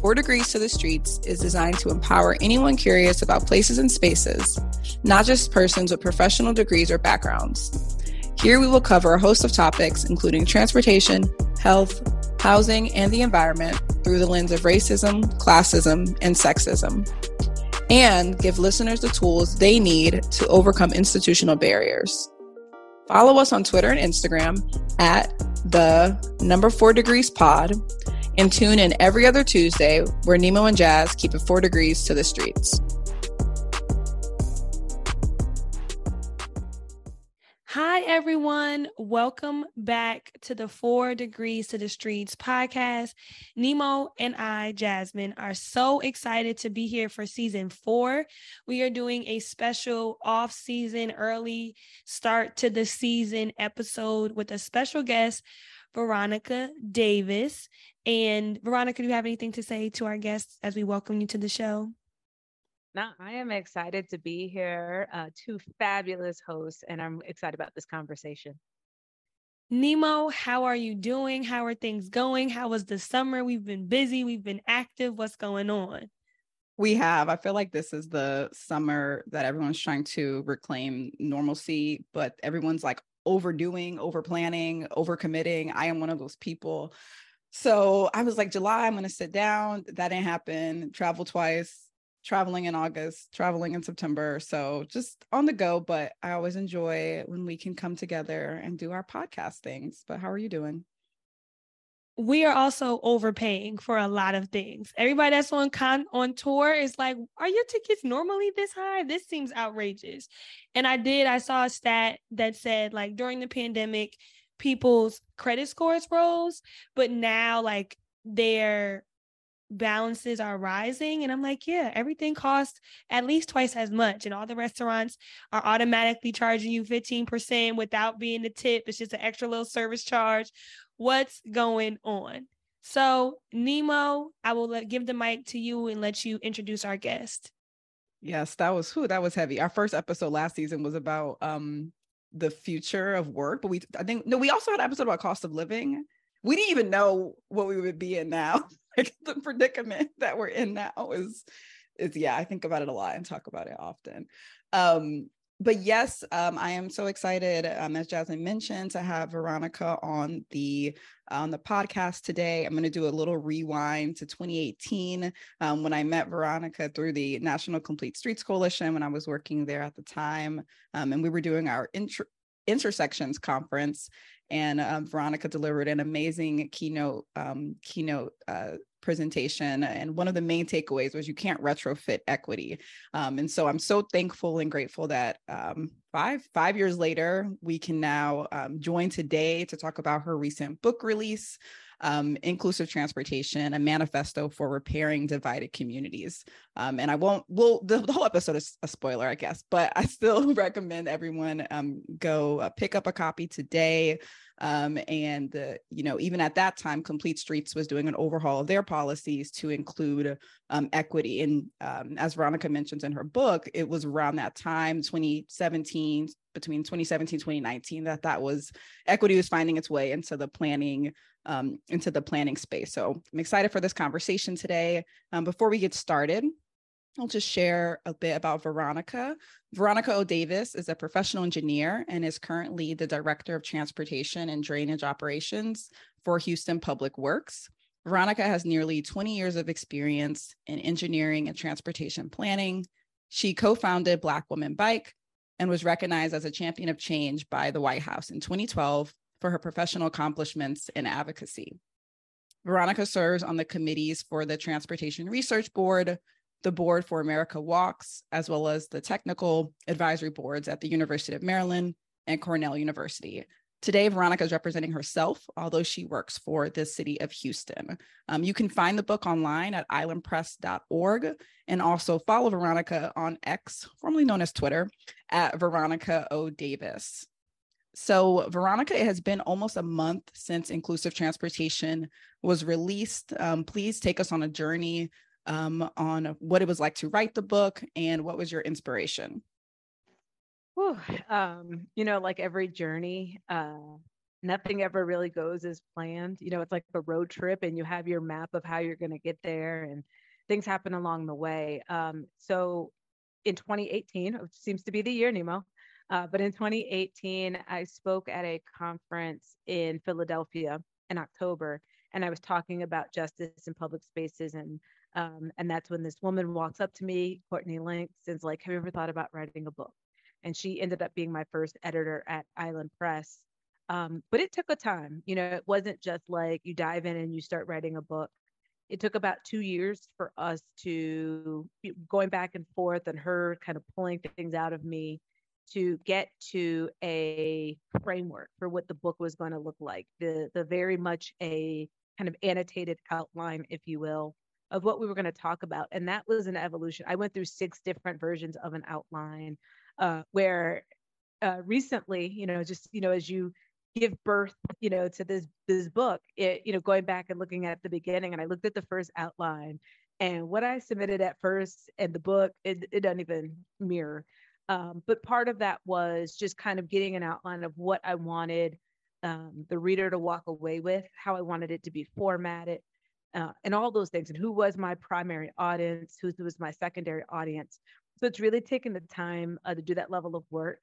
Four Degrees to the Streets is designed to empower anyone curious about places and spaces, not just persons with professional degrees or backgrounds. Here we will cover a host of topics, including transportation, health, housing, and the environment through the lens of racism, classism, and sexism, and give listeners the tools they need to overcome institutional barriers. Follow us on Twitter and Instagram at the number four degrees pod and tune in every other Tuesday where Nimo and Jas keep it four degrees to the streets. Hi, everyone. Welcome back to the Four Degrees to the Streets podcast. Nimo and I, Jasmine, are so excited to be here for season four. We are doing a special off season, early start to the season episode with a special guest, Veronica Davis. And Veronica, do you have anything to say to our guests as we welcome you to the show? No, I am excited to be here. Uh, two fabulous hosts, and I'm excited about this conversation. Nimo, how are you doing? How are things going? How was the summer? We've been busy, we've been active. What's going on? We have. I feel like this is the summer that everyone's trying to reclaim normalcy, but everyone's like overdoing, over planning, over committing. I am one of those people. So I was like, July, I'm going to sit down. That didn't happen. Travel twice, traveling in August, traveling in September. So just on the go, but I always enjoy when we can come together and do our podcast things. But how are you doing? We are also overpaying for a lot of things. Everybody that's on con on tour is like, are your tickets normally this high? This seems outrageous. And I did, I saw a stat that said like during the pandemic, people's credit scores rose, but now like their balances are rising and i'm like yeah everything costs at least twice as much and all the restaurants are automatically charging you 15% without being the tip. It's just an extra little service charge. What's going on? So nimo i will let, give the mic to you and let you introduce our guest. Yes that was who that was heavy. Our first episode last season was about um the future of work but we i think no we also had an episode about cost of living. We didn't even know what we would be in now like the predicament that we're in now is is yeah i think about it a lot and talk about it often. Um but yes um i am so excited um as jasmine mentioned to have veronica on the on the podcast today. I'm going to do a little rewind to 2018 um, when i met veronica through the national complete streets coalition when i was working there at the time um, and we were doing our intro intersections conference and um, Veronica delivered an amazing keynote um, keynote uh, presentation. And one of the main takeaways was you can't retrofit equity. Um, and so I'm so thankful and grateful that um, five five years later we can now um, join today to talk about her recent book release um, inclusive transportation, a manifesto for repairing divided communities. Um, and I won't, well, the, the, whole episode is a spoiler, I guess, but I still recommend everyone um, go uh, pick up a copy today. Um, and, uh, you know, even at that time, Complete Streets was doing an overhaul of their policies to include um, equity. And um, as Veronica mentions in her book, it was around that time, 2017, between 2017 2019 that that was equity was finding its way into the planning um, into the planning space so i'm excited for this conversation today um, before we get started I'll just share a bit about Veronica. Veronica O. Davis is a professional engineer and is currently the Director of Transportation and Drainage Operations for Houston Public Works. Veronica has nearly 20 years of experience in engineering and transportation planning. She co founded Black Women Bike, and was recognized as a champion of change by the White House in 2012 for her professional accomplishments and advocacy. Veronica serves on the committees for the Transportation Research Board, the Board for America Walks, as well as the technical advisory boards at the University of Maryland and Cornell University. Today, Veronica is representing herself, although she works for the city of Houston. Um, you can find the book online at islandpress.org and also follow Veronica on X, formerly known as Twitter, at Veronica O. Davis. So, Veronica, it has been almost a month since Inclusive Transportation was released. Um, please take us on a journey um, on what it was like to write the book and what was your inspiration. Whew, um, you know, like every journey, uh, nothing ever really goes as planned. You know, it's like a road trip and you have your map of how you're going to get there and things happen along the way. Um, so in 2018, which seems to be the year, Nimo, uh, but in 2018, I spoke at a conference in Philadelphia in October, and I was talking about justice in public spaces. And um, and that's when this woman walks up to me, Courtney Lix, and is like, "Have you ever thought about writing a book?" And she ended up being my first editor at Island Press. Um, but it took a time. You know, it wasn't just like you dive in and you start writing a book. It took about two years for us to going back and forth and her kind of pulling things out of me to get to a framework for what the book was going to look like. The the very much a kind of annotated outline, if you will, of what we were going to talk about. And that was an evolution. I went through six different versions of an outline uh, where uh, recently, you know, just, you know, as you give birth, you know, to this, this book, it, you know, going back and looking at the beginning and I looked at the first outline and what I submitted at first and the book, it, it doesn't even mirror. Um, but part of that was just kind of getting an outline of what I wanted um, the reader to walk away with, how I wanted it to be formatted, uh, and all those things, and who was my primary audience, who was my secondary audience. So it's really taking the time uh, to do that level of work.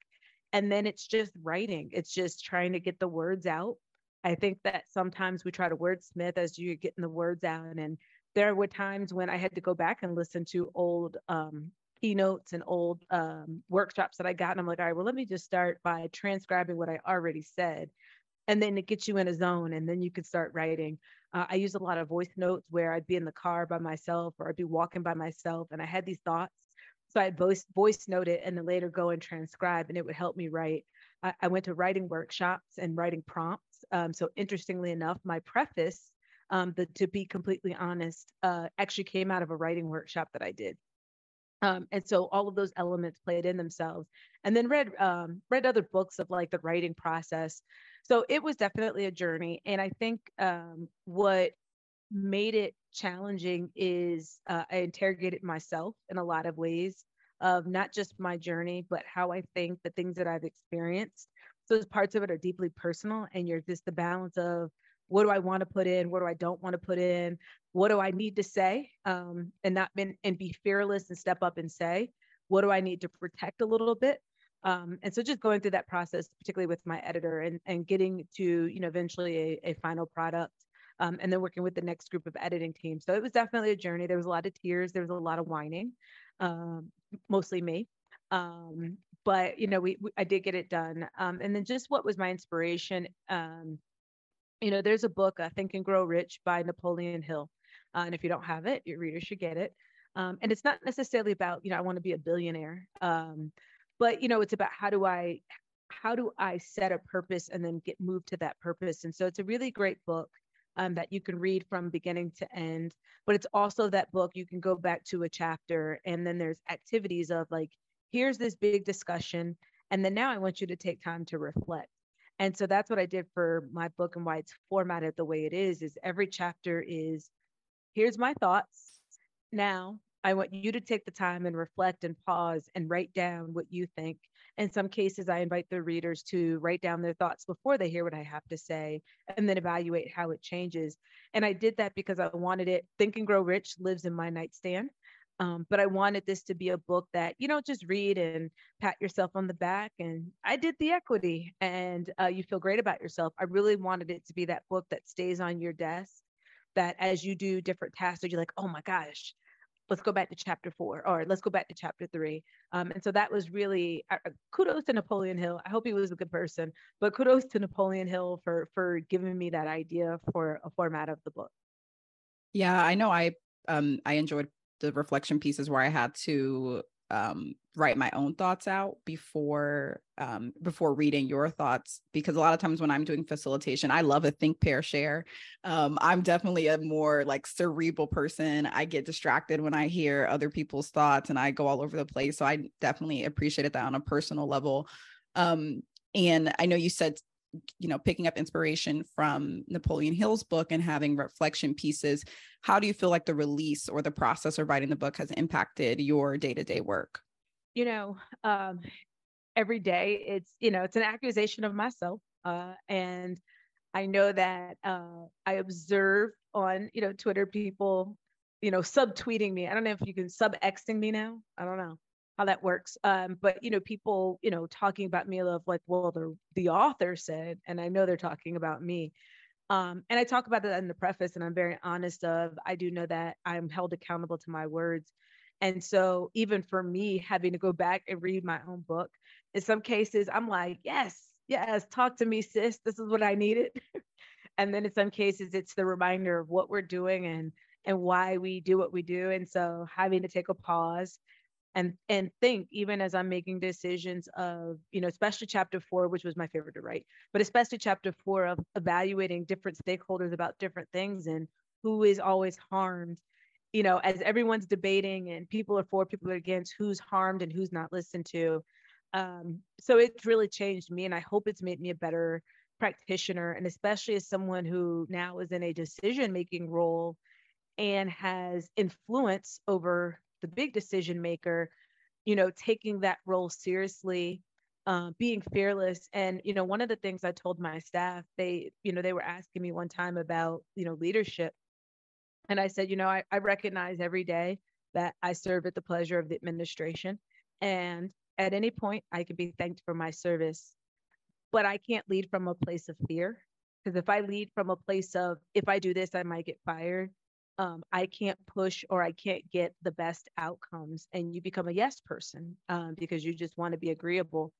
And then it's just writing, it's just trying to get the words out. I think that sometimes we try to wordsmith as you're getting the words out. And there were times when I had to go back and listen to old um, keynotes and old um, workshops that I got. And I'm like, all right, well, let me just start by transcribing what I already said. And then it gets you in a zone, and then you can start writing. Uh, I use a lot of voice notes where I'd be in the car by myself or I'd be walking by myself, and I had these thoughts. So I'd voice, voice note it and then later go and transcribe, and it would help me write. I, I went to writing workshops and writing prompts. Um, so interestingly enough, my preface, um, the, to be completely honest, uh, actually came out of a writing workshop that I did. Um, and so all of those elements played in themselves and then read um, read other books of like the writing process so it was definitely a journey and i think um, what made it challenging is uh, i interrogated myself in a lot of ways of not just my journey but how i think the things that i've experienced so those parts of it are deeply personal and you're just the balance of what do I want to put in? What do I don't want to put in? What do I need to say? Um, and not been and be fearless and step up and say, what do I need to protect a little bit? Um, and so just going through that process, particularly with my editor and, and getting to, you know, eventually a, a final product um, and then working with the next group of editing teams. So it was definitely a journey. There was a lot of tears. There was a lot of whining, um, mostly me. Um, but, you know, we, we, I did get it done. Um, and then just what was my inspiration? Um, you know, there's a book, uh, Think and Grow Rich by Napoleon Hill. Uh, and if you don't have it, your readers should get it. Um, and it's not necessarily about, you know, I want to be a billionaire. Um, but, you know, it's about how do I, how do I set a purpose and then get moved to that purpose? And so it's a really great book um, that you can read from beginning to end. But it's also that book you can go back to a chapter and then there's activities of like, here's this big discussion. And then now I want you to take time to reflect. And so that's what I did for my book and why it's formatted the way it is is every chapter is here's my thoughts. Now, I want you to take the time and reflect and pause and write down what you think. In some cases, I invite the readers to write down their thoughts before they hear what I have to say and then evaluate how it changes. And I did that because I wanted it. Think and Grow Rich lives in my nightstand. Um, but I wanted this to be a book that you don't just read and pat yourself on the back. And I did the equity, and uh, you feel great about yourself. I really wanted it to be that book that stays on your desk. That as you do different tasks, you're like, oh my gosh, let's go back to chapter four, or let's go back to chapter three. Um, and so that was really uh, uh kudos to Napoleon Hill. I hope he was a good person, but kudos to Napoleon Hill for for giving me that idea for a format of the book. Yeah, I know. I um I enjoyed the reflection pieces where I had to um, write my own thoughts out before um, before reading your thoughts because a lot of times when I'm doing facilitation, I love a think pair share. Um, I'm definitely a more like cerebral person. I get distracted when I hear other people's thoughts and I go all over the place. So I definitely appreciated that on a personal level. Um, and I know you said you know picking up inspiration from napoleon hill's book and having reflection pieces how do you feel like the release or the process of writing the book has impacted your day-to-day work you know um, every day it's you know it's an accusation of myself Uh, and I know that uh, I observe on, you know, Twitter people, you know, subtweeting me. I don't know if you can sub Xing me now. I don't know how that works. Um, but you know, people, you know, talking about me of like, well, the the author said, and I know they're talking about me. Um, and I talk about that in the preface, and I'm very honest of I do know that I'm held accountable to my words. And so even for me having to go back and read my own book, in some cases I'm like, yes, yes, talk to me, sis. This is what I needed. and then in some cases it's the reminder of what we're doing and and why we do what we do. And so having to take a pause and and think even as i'm making decisions of you know especially chapter four which was my favorite to write but especially chapter four of evaluating different stakeholders about different things and who is always harmed you know as everyone's debating and people are for people are against who's harmed and who's not listened to. Um, so it's really changed me and i hope it's made me a better practitioner and especially as someone who now is in a decision making role and has influence over the big decision maker, you know, taking that role seriously, uh, being fearless. And, you know, one of the things I told my staff, they, you know, they were asking me one time about, you know, leadership. And I said, you know, I, I recognize every day that I serve at the pleasure of the administration. And at any point, I can be thanked for my service. But I can't lead from a place of fear. Because if I lead from a place of, if I do this, I might get fired, um, I can't push or I can't get the best outcomes. And you become a yes person um, because you just want to be agreeable.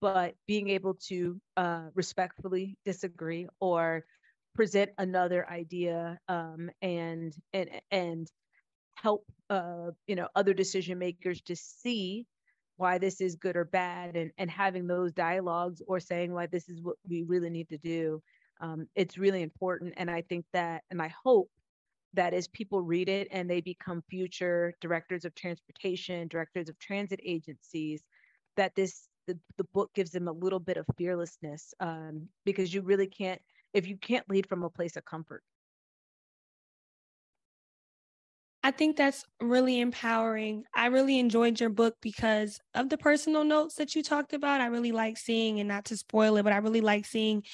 But being able to uh, respectfully disagree or present another idea um, and and and help uh, you know other decision makers to see why this is good or bad and and having those dialogues or saying why this is what we really need to do um, it's really important and i think that and i hope that as people read it and they become future directors of transportation, directors of transit agencies, that this the, the book gives them a little bit of fearlessness um, because you really can't if you can't lead from a place of comfort I think that's really empowering. I really enjoyed your book because of the personal notes that you talked about. I really like seeing, and not to spoil it, but I really like seeing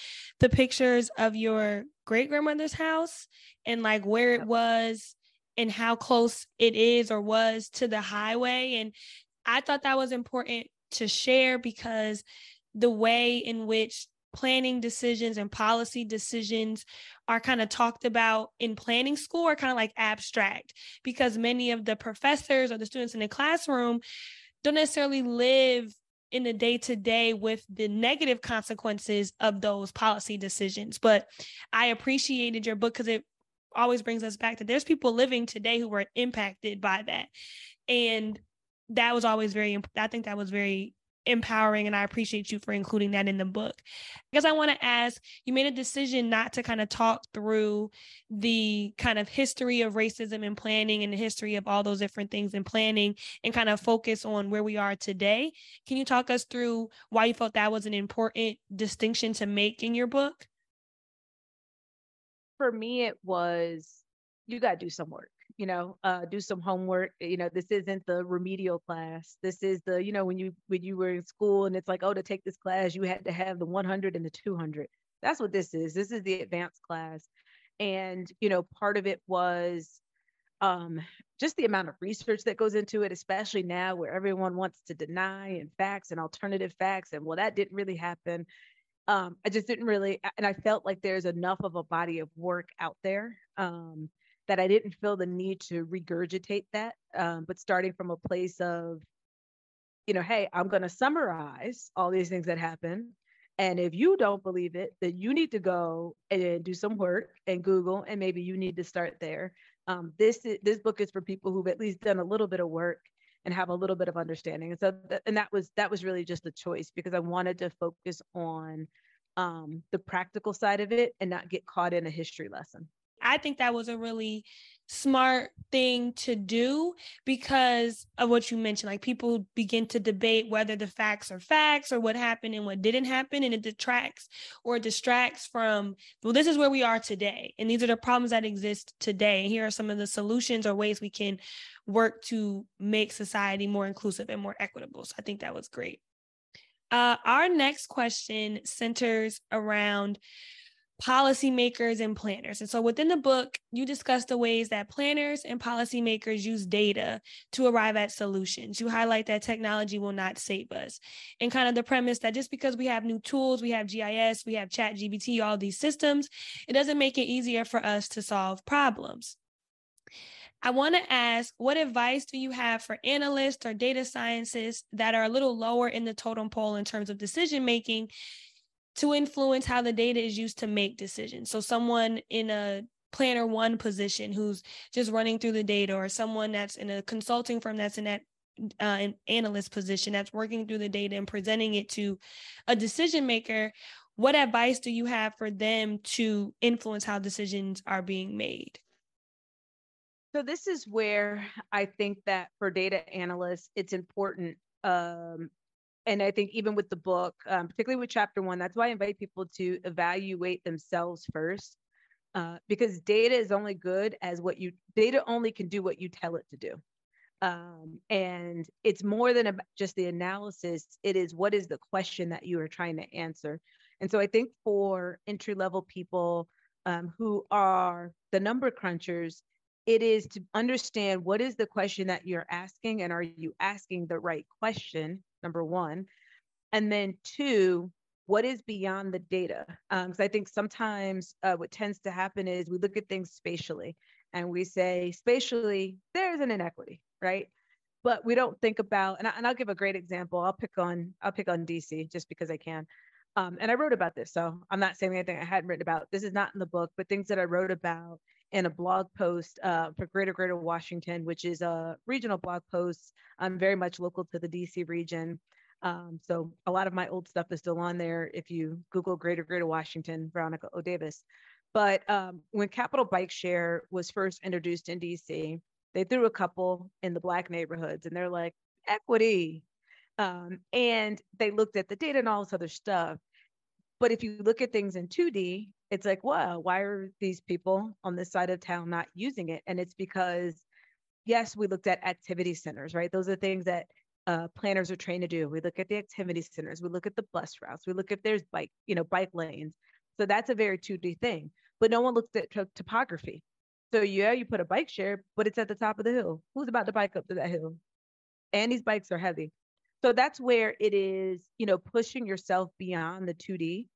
the pictures of your great grandmother's house and like where it was and how close it is or was to the highway. And I thought that was important to share because the way in which planning decisions and policy decisions are kind of talked about in planning school are kind of like abstract because many of the professors or the students in the classroom don't necessarily live in the day to day with the negative consequences of those policy decisions. But I appreciated your book because it always brings us back to there's people living today who were impacted by that. And that was always very, I think that was very empowering and I appreciate you for including that in the book. Guess I want to ask you made a decision not to kind of talk through the kind of history of racism and planning and the history of all those different things in planning and kind of focus on where we are today. Can you talk us through why you felt that was an important distinction to make in your book? For me, it was you got to do some work you know uh, do some homework you know this isn't the remedial class this is the you know when you when you were in school and it's like oh to take this class you had to have the 100 and the 200 that's what this is this is the advanced class and you know part of it was um, just the amount of research that goes into it, especially now where everyone wants to deny and facts and alternative facts. And well, that didn't really happen. Um, I just didn't really, and I felt like there's enough of a body of work out there um, that I didn't feel the need to regurgitate that, um, but starting from a place of, you know, hey, I'm going to summarize all these things that happen. And if you don't believe it, then you need to go and do some work and Google, and maybe you need to start there. Um, this this book is for people who've at least done a little bit of work and have a little bit of understanding. And so, th- and that was that was really just a choice because I wanted to focus on um, the practical side of it and not get caught in a history lesson. I think that was a really smart thing to do because of what you mentioned. Like people begin to debate whether the facts are facts or what happened and what didn't happen, and it detracts or distracts from, well, this is where we are today. And these are the problems that exist today. And here are some of the solutions or ways we can work to make society more inclusive and more equitable. So I think that was great. Uh, our next question centers around policymakers and planners. And so within the book, you discuss the ways that planners and policymakers use data to arrive at solutions. You highlight that technology will not save us. And kind of the premise that just because we have new tools, we have GIS, we have Chat GPT, all these systems, it doesn't make it easier for us to solve problems. I want to ask what advice do you have for analysts or data scientists that are a little lower in the totem pole in terms of decision making to influence how the data is used to make decisions. So someone in a planner one position who's just running through the data or someone that's in a consulting firm that's in that uh, an analyst position that's working through the data and presenting it to a decision maker what advice do you have for them to influence how decisions are being made so this is where i think that for data analysts it's important um, and I think even with the book, um, particularly with chapter one, that's why I invite people to evaluate themselves first, uh, because data is only good as what you data only can do what you tell it to do, um, and it's more than just the analysis. It is what is the question that you are trying to answer, and so I think for entry level people um, who are the number crunchers, it is to understand what is the question that you're asking and are you asking the right question number one. And then two, what is beyond the data? Because um, I think sometimes uh, what tends to happen is we look at things spatially and we say, spatially, there's an inequity, right? But we don't think about, and, I, will give a great example. I'll pick on, I'll pick on DC just because I can. Um, and I wrote about this, so I'm not saying anything I hadn't written about. This is not in the book, but things that I wrote about in a blog post uh, for Greater Greater Washington, which is a regional blog post. I'm very much local to the DC region. Um, so a lot of my old stuff is still on there. If you Google Greater Greater Washington, Veronica O. Davis. But um, when Capital Bike Share was first introduced in DC, they threw a couple in the Black neighborhoods and they're like, equity. Um, and they looked at the data and all this other stuff. But if you look at things in 2D, it's like, wow, why are these people on this side of town not using it? And it's because, yes, we looked at activity centers, right? Those are things that uh, planners are trained to do. We look at the activity centers, we look at the bus routes, we look if there's bike, you know, bike lanes. So that's a very 2D thing. But no one looks at t- topography. So yeah, you put a bike share, but it's at the top of the hill. Who's about to bike up to that hill? And these bikes are heavy. So that's where it is, you know, pushing yourself beyond the 2D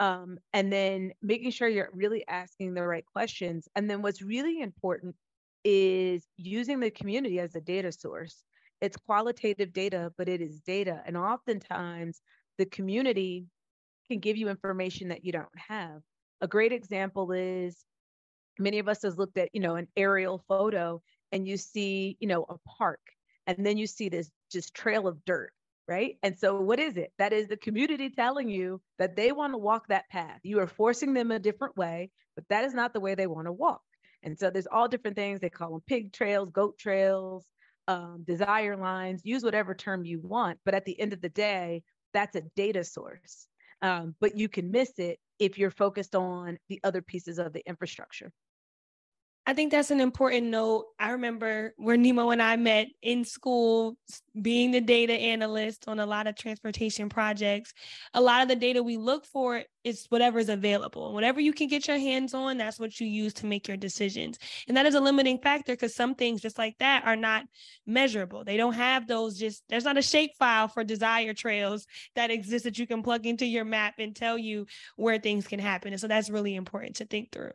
um, and then making sure you're really asking the right questions. And then what's really important is using the community as a data source it's qualitative data, but it is data. And oftentimes the community can give you information that you don't have. A great example is many of us has looked at, you know, an aerial photo and you see, you know, a park and then you see this just trail of dirt, right? And so what is it? That is the community telling you that they want to walk that path. You are forcing them a different way, but that is not the way they want to walk. And so there's all different things. They call them pig trails, goat trails, um, desire lines, use whatever term you want. But at the end of the day, that's a data source. Um, but you can miss it if you're focused on the other pieces of the infrastructure. I think that's an important note. I remember where Nimo and I met in school, being the data analyst on a lot of transportation projects. A lot of the data we look for is whatever is available. Whatever you can get your hands on, that's what you use to make your decisions. And that is a limiting factor because some things just like that are not measurable. They don't have those just, there's not a shape file for desire trails that exist that you can plug into your map and tell you where things can happen. And so that's really important to think through.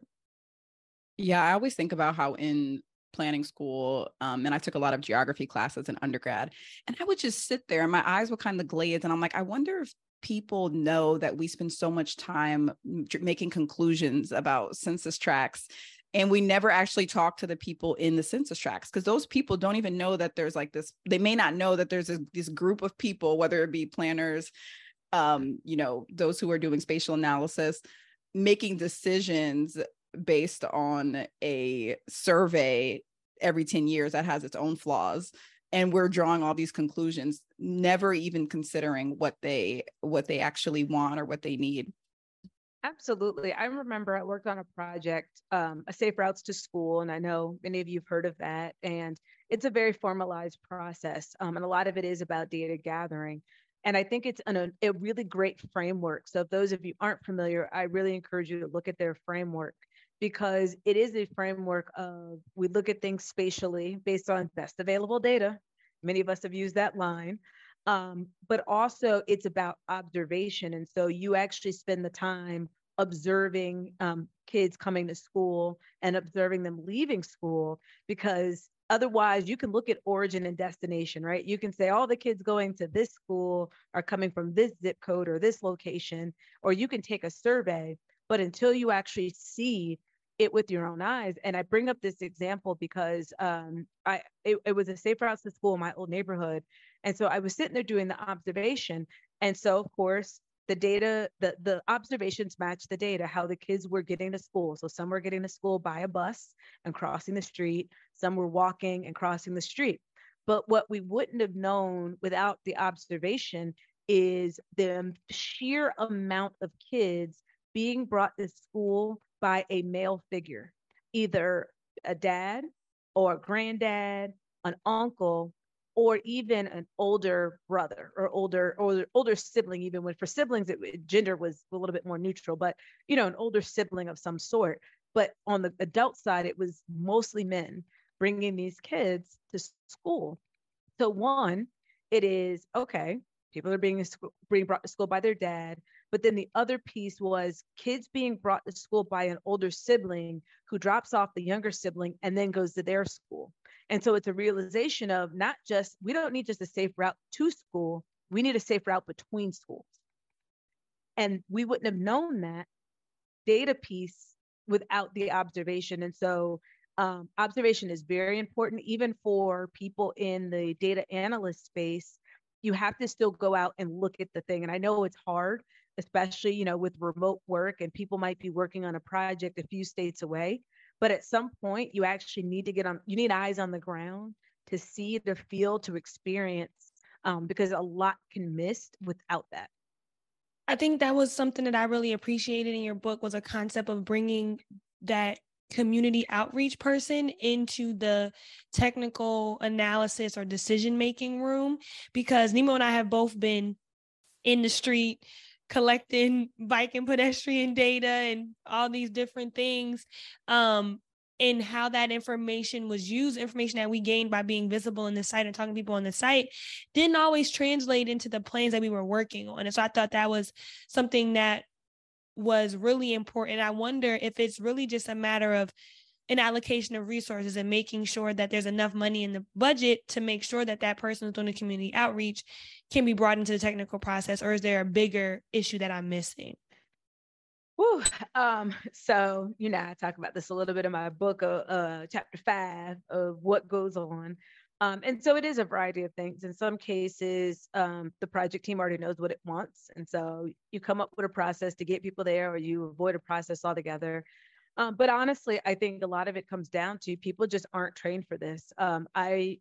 Yeah, I always think about how in planning school, um, and I took a lot of geography classes in undergrad, and I would just sit there and my eyes would kind of glaze, and I'm like, I wonder if people know that we spend so much time making conclusions about census tracts and we never actually talk to the people in the census tracts because those people don't even know that there's like this they may not know that there's a, this group of people whether it be planners um you know those who are doing spatial analysis making decisions based on a survey every 10 years that has its own flaws and we're drawing all these conclusions never even considering what they what they actually want or what they need. Absolutely. I remember i worked on a project um, a safe routes to school and i know many of you have heard of that and it's a very formalized process um, and a lot of it is about data gathering And I think it's an, a really great framework. So, if those of you aren't familiar, I really encourage you to look at their framework because it is a framework of we look at things spatially based on best available data. Many of us have used that line. Um, but also, it's about observation. And so, you actually spend the time observing um, kids coming to school and observing them leaving school because otherwise you can look at origin and destination right you can say all the kids going to this school are coming from this zip code or this location or you can take a survey but until you actually see it with your own eyes and i bring up this example because um, i it, it was a safe routes to school in my old neighborhood and so i was sitting there doing the observation and so of course the data, the, the observations match the data, how the kids were getting to school. So some were getting to school by a bus and crossing the street, some were walking and crossing the street. But what we wouldn't have known without the observation is the sheer amount of kids being brought to school by a male figure, either a dad or a granddad, an uncle, or even an older brother or older older older sibling even when for siblings it, gender was a little bit more neutral but you know an older sibling of some sort. But on the adult side it was mostly men bringing these kids to school. So one it is okay people are being being brought to school by their dad but then the other piece was kids being brought to school by an older sibling who drops off the younger sibling and then goes to their school and so it's a realization of not just, we don't need just a safe route to school, we need a safe route between schools. And we wouldn't have known that data piece without the observation. And so um, observation is very important, even for people in the data analyst space. You have to still go out and look at the thing. And I know it's hard, especially, you know, with remote work and people might be working on a project a few states away. But at some point, you actually need to get on, you need eyes on the ground to see, to feel, to experience, um, because a lot can miss without that. I think that was something that I really appreciated in your book was a concept of bringing that community outreach person into the technical analysis or decision making room because Nimo and I have both been in the street collecting bike and pedestrian data and all these different things um and how that information was used information that we gained by being visible in the site and talking to people on the site didn't always translate into the plans that we were working on. And so i thought that was something that was really important. I wonder if it's really just a matter of an allocation of resources and making sure that there's enough money in the budget to make sure that that person who's doing the community outreach can be brought into the technical process or is there a bigger issue that i'm missing Whew. Um, so you know, I talk about this a little bit in my book, uh, uh, chapter five of what goes on. Um, and so it is a variety of things. In some cases, um, the project team already knows what it wants, and so you come up with a process to get people there, or you avoid a process altogether. Um, but honestly, I think a lot of it comes down to people just aren't trained for this. Um, I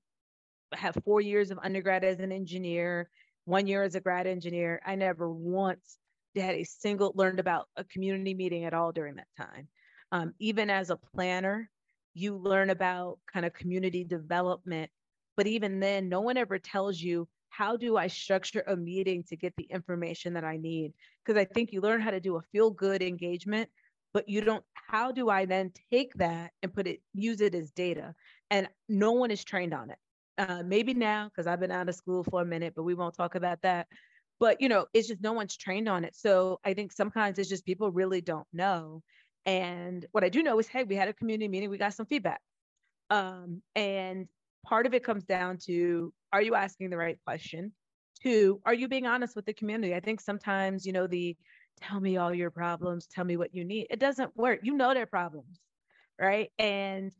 have four years of undergrad as an engineer, one year as a grad engineer. I never once had a single learned about a community meeting at all during that time. Um, even as a planner, you learn about kind of community development. But even then, no one ever tells you how do I structure a meeting to get the information that I need? Because I think you learn how to do a feel good engagement but you don't how do i then take that and put it use it as data? And no one is trained on it. Uh, maybe now because i've been out of school for a minute but we won't talk about that. But you know it's just no one's trained on it. So i think sometimes it's just people really don't know. And what i do know is hey we had a community meeting we got some feedback. Um, and part of it comes down to are you asking the right question? Two are you being honest with the community? I think sometimes you know the tell me all your problems, tell me what you need. It doesn't work. You know their problems, right? And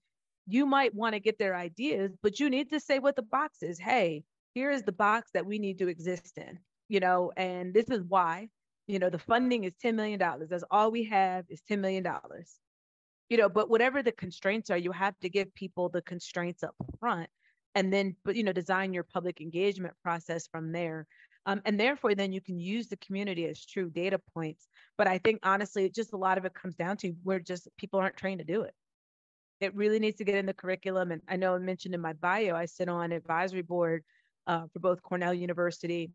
you might want to get their ideas, but you need to say what the box is. Hey, here is the box that we need to exist in, you know, and this is why, you know, the funding is $10 million. That's all we have is $10 million. You know, but whatever the constraints are, you have to give people the constraints up front and then but you know design your public engagement process from there um, and therefore, then you can use the community as true data points. But I think honestly, just a lot of it comes down to where just people aren't trained to do it. It really needs to get in the curriculum. And I know I mentioned in my bio, I sit on advisory board uh, for both Cornell University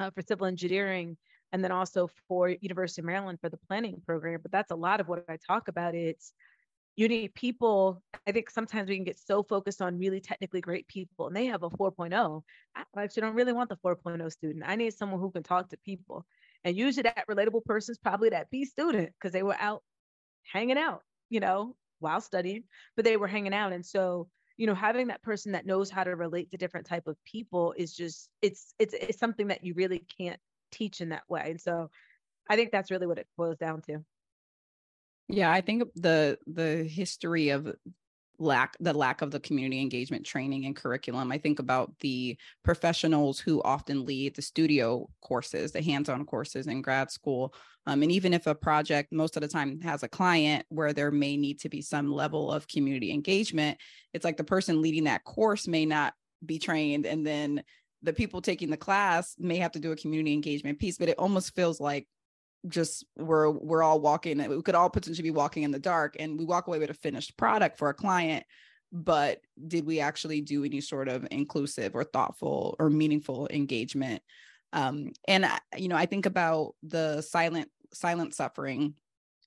uh, for civil engineering and then also for University of Maryland for the planning program. But that's a lot of what I talk about. It's you need people. I think sometimes we can get so focused on really technically great people and they have a 4.0. I actually don't really want the 4.0 student. I need someone who can talk to people. And usually that relatable person is probably that B student because they were out hanging out, you know, while studying, but they were hanging out. And so, you know, having that person that knows how to relate to different type of people is just it's it's it's something that you really can't teach in that way. And so I think that's really what it boils down to. Yeah, I think the the history of lack the lack of the community engagement training and curriculum i think about the professionals who often lead the studio courses the hands-on courses in grad school um, and even if a project most of the time has a client where there may need to be some level of community engagement it's like the person leading that course may not be trained and then the people taking the class may have to do a community engagement piece but it almost feels like just we're we're all walking we could all potentially be walking in the dark and we walk away with a finished product for a client but did we actually do any sort of inclusive or thoughtful or meaningful engagement um and you know i think about the silent silent suffering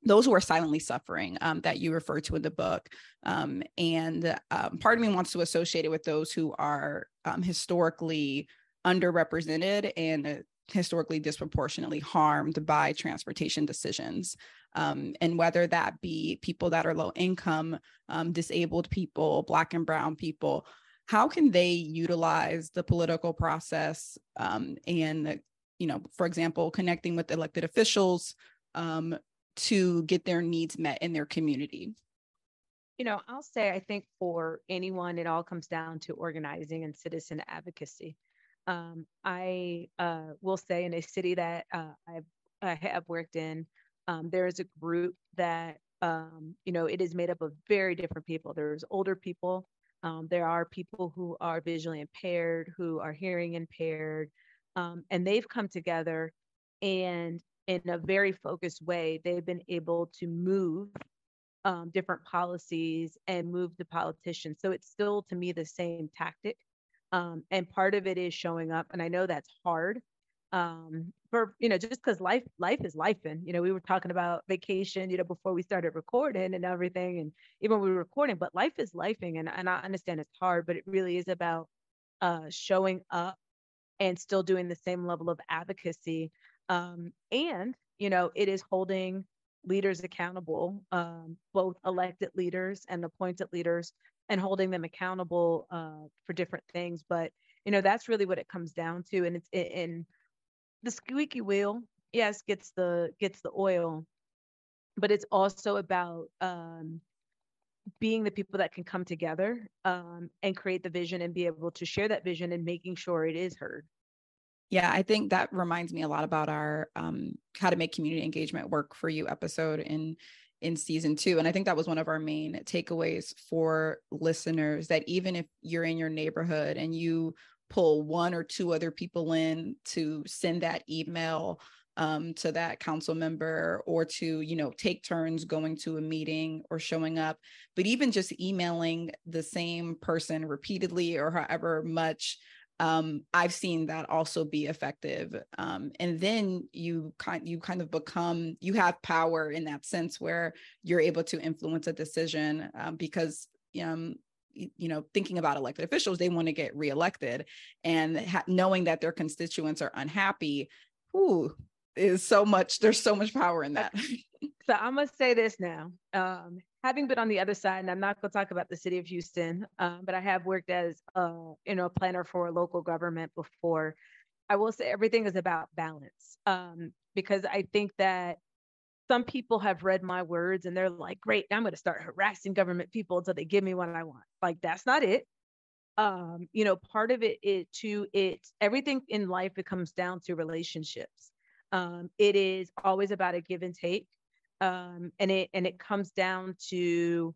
those who are silently suffering um, that you refer to in the book. Um, and um, part of me wants to associate it with those who are um, historically underrepresented and historically disproportionately harmed by transportation decisions. Um, and whether that be people that are low income, um, disabled people, Black and Brown people, how can they utilize the political process um, and, you know, for example, connecting with elected officials um, to get their needs met in their community? You know, I'll say I think for anyone, it all comes down to organizing and citizen advocacy. Um, I uh, will say in a city that uh, I've, I have worked in, um, there is a group that, um, you know, it is made up of very different people. There's older people. Um, there are people who are visually impaired, who are hearing impaired, um, and they've come together and in a very focused way, they've been able to move um, different policies and move the politicians. So it's still, to me, the same tactic um, and part of it is showing up and i know that's hard um, for you know just because life life is life and you know we were talking about vacation you know before we started recording and everything and even we were recording but life is lifing and, and i understand it's hard but it really is about uh, showing up and still doing the same level of advocacy um, and you know it is holding leaders accountable um, both elected leaders and appointed leaders and holding them accountable uh, for different things. But you know, that's really what it comes down to. And it's in the squeaky wheel, yes, gets the gets the oil, but it's also about um, being the people that can come together um, and create the vision and be able to share that vision and making sure it is heard. Yeah, I think that reminds me a lot about our um, how to make community engagement work for you episode in in season two. And I think that was one of our main takeaways for listeners that even if you're in your neighborhood and you pull one or two other people in to send that email um, to that council member or to you know take turns going to a meeting or showing up but even just emailing the same person repeatedly or however much um, I've seen that also be effective. Um, and then you kind you kind of become you have power in that sense where you're able to influence a decision um, because um, you know thinking about elected officials they want to get reelected and ha- knowing that their constituents are unhappy who is so much there's so much power in that so i'm gonna say this now um, having been on the other side, and I'm not going to talk about the city of Houston, um, but I have worked as a you know a planner for a local government before. I will say everything is about balance um, because I think that some people have read my words and they're like, "Great, I'm going to start harassing government people until they give me what I want." Like that's not it. Um, you know, part of it is to it. Everything in life it comes down to relationships. Um, it is always about a give and take um, and it and it comes down to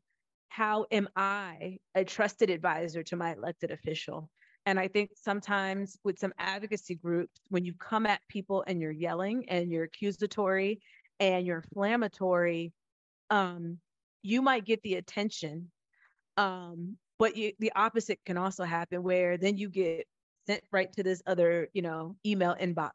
how am I a trusted advisor to my elected official? And I think sometimes with some advocacy groups, when you come at people and you're yelling and you're accusatory and you're inflammatory, um, you might get the attention. Um, but you, the opposite can also happen where then you get sent right to this other, you know, email inbox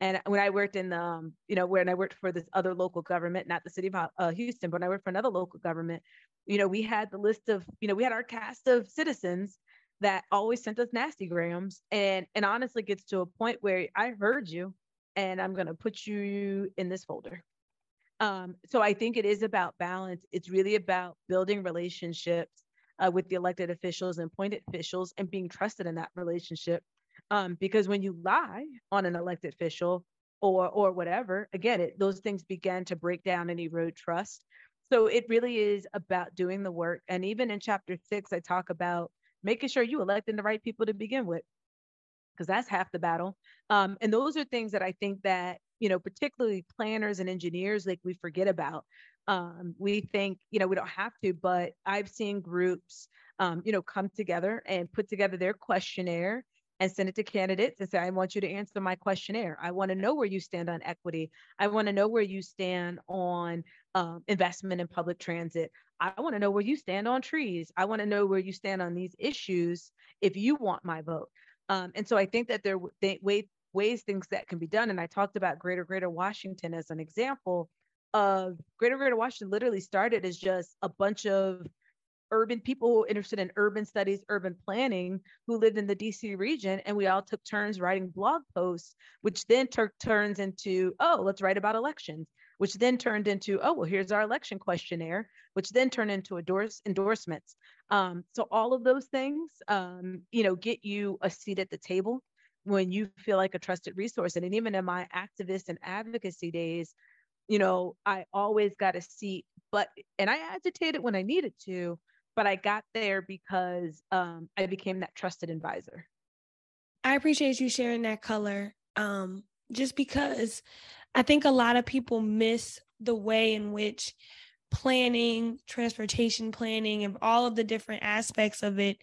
And when I worked in the, um, you know, when I worked for this other local government, not the city of uh, Houston, but I worked for another local government, you know, we had the list of, you know, we had our cast of citizens that always sent us nasty grams. And and honestly gets to a point where I heard you and I'm gonna put you in this folder. Um, so I think it is about balance. It's really about building relationships uh, with the elected officials and appointed officials and being trusted in that relationship. Um, because when you lie on an elected official or or whatever, again, it, those things begin to break down and erode trust. So it really is about doing the work. And even in chapter six, I talk about making sure you electing the right people to begin with, because that's half the battle. Um, and those are things that I think that you know, particularly planners and engineers, like we forget about. Um, we think, you know, we don't have to, but I've seen groups, um, you know, come together and put together their questionnaire and send it to candidates and say, I want you to answer my questionnaire. I want to know where you stand on equity. I want to know where you stand on um, investment in public transit. I want to know where you stand on trees. I want to know where you stand on these issues if you want my vote. Um, and so I think that there are way, ways things that can be done. And I talked about Greater Greater Washington as an example of Greater Greater Washington literally started as just a bunch of urban people interested in urban studies, urban planning, who lived in the DC region. And we all took turns writing blog posts, which then took turns into, oh, let's write about elections, which then turned into, oh, well, here's our election questionnaire, which then turned into endorse, endorsements. Um, so all of those things, um, you know, get you a seat at the table when you feel like a trusted resource. And even in my activist and advocacy days, you know, I always got a seat, but, and I agitated when I needed to, but I got there because um, I became that trusted advisor. I appreciate you sharing that color. Um, just because I think a lot of people miss the way in which planning, transportation planning, and all of the different aspects of it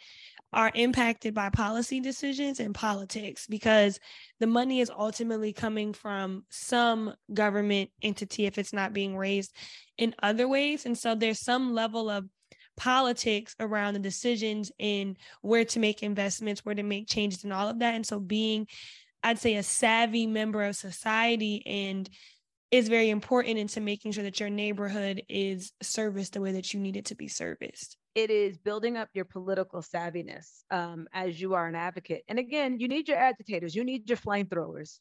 are impacted by policy decisions and politics because the money is ultimately coming from some government entity if it's not being raised in other ways. And so there's some level of politics around the decisions in where to make investments, where to make changes, and all of that. And so being, I'd say, a savvy member of society and is very important into making sure that your neighborhood is serviced the way that you need it to be serviced. It is building up your political savviness um, as you are an advocate. And again, you need your agitators, you need your flamethrowers.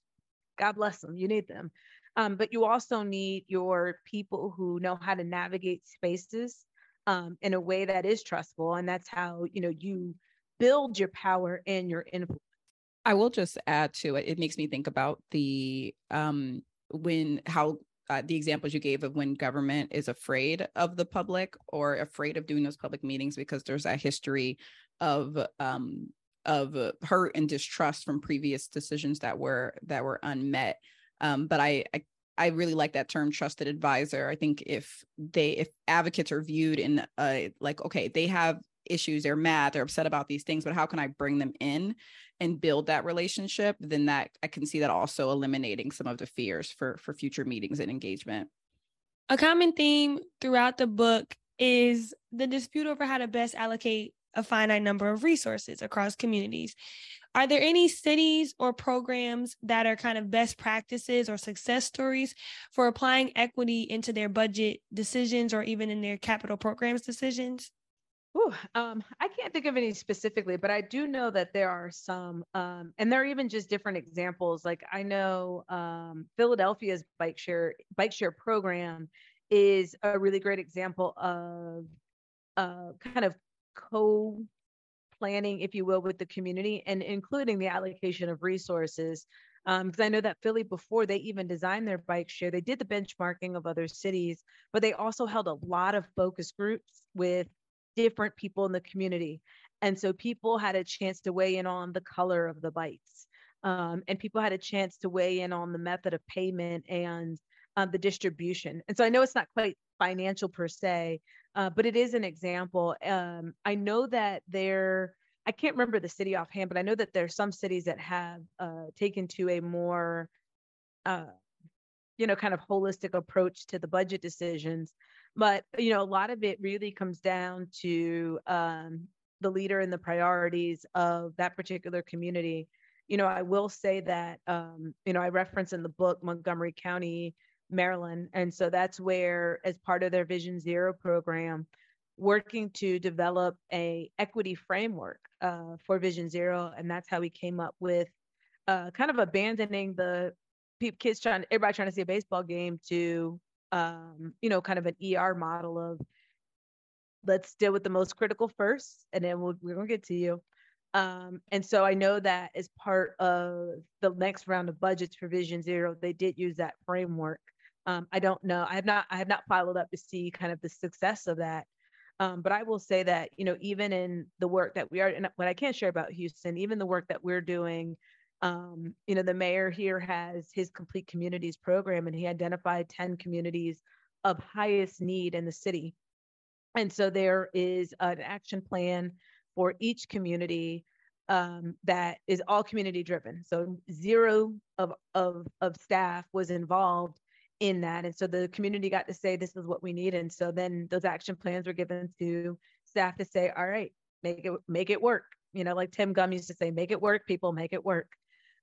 God bless them, you need them. Um, but you also need your people who know how to navigate spaces um, in a way that is trustful and that's how you know you build your power and your influence. I will just add to it it makes me think about the um when how uh, the examples you gave of when government is afraid of the public or afraid of doing those public meetings because there's a history of um of hurt and distrust from previous decisions that were that were unmet. Um, but I, I I really like that term trusted advisor. I think if they if advocates are viewed in uh like okay, they have issues, they're mad, they're upset about these things, but how can I bring them in and build that relationship? Then that I can see that also eliminating some of the fears for for future meetings and engagement. A common theme throughout the book is the dispute over how to best allocate a finite number of resources across communities. Are there any cities or programs that are kind of best practices or success stories for applying equity into their budget decisions or even in their capital programs decisions? Ooh, um, I can't think of any specifically, but I do know that there are some, um, and there are even just different examples. Like I know um, Philadelphia's bike share bike share program is a really great example of uh, kind of co planning, if you will, with the community and including the allocation of resources. Because um, I know that Philly, before they even designed their bike share, they did the benchmarking of other cities, but they also held a lot of focus groups with different people in the community. And so people had a chance to weigh in on the color of the bikes. Um, and people had a chance to weigh in on the method of payment and um, the distribution. And so I know it's not quite financial per se, uh, but it is an example. Um, I know that there, I can't remember the city offhand, but I know that there are some cities that have uh, taken to a more, uh, you know, kind of holistic approach to the budget decisions. But, you know, a lot of it really comes down to um, the leader and the priorities of that particular community. you know, I will say that, um, you know, I reference in the book Montgomery County, Maryland. And so that's where, as part of their Vision Zero program, working to develop a equity framework uh, for Vision Zero. And that's how we came up with uh, kind of abandoning the kids trying, everybody trying to see a baseball game to, um, you know, kind of an ER model of let's deal with the most critical first, and then we'll, we're going to get to you. Um, and so I know that as part of the next round of budgets for Vision Zero, they did use that framework. Um, I don't know. I have not. I have not followed up to see kind of the success of that. Um, but I will say that you know, even in the work that we are, and what I can't share about Houston, even the work that we're doing, um, you know, the mayor here has his complete communities program, and he identified ten communities of highest need in the city. And so there is an action plan for each community um, that is all community driven. So zero of, of, of staff was involved in that. And so the community got to say, this is what we need. And so then those action plans were given to staff to say, all right, make it, make it work. You know, like Tim Gunn used to say, make it work, people make it work.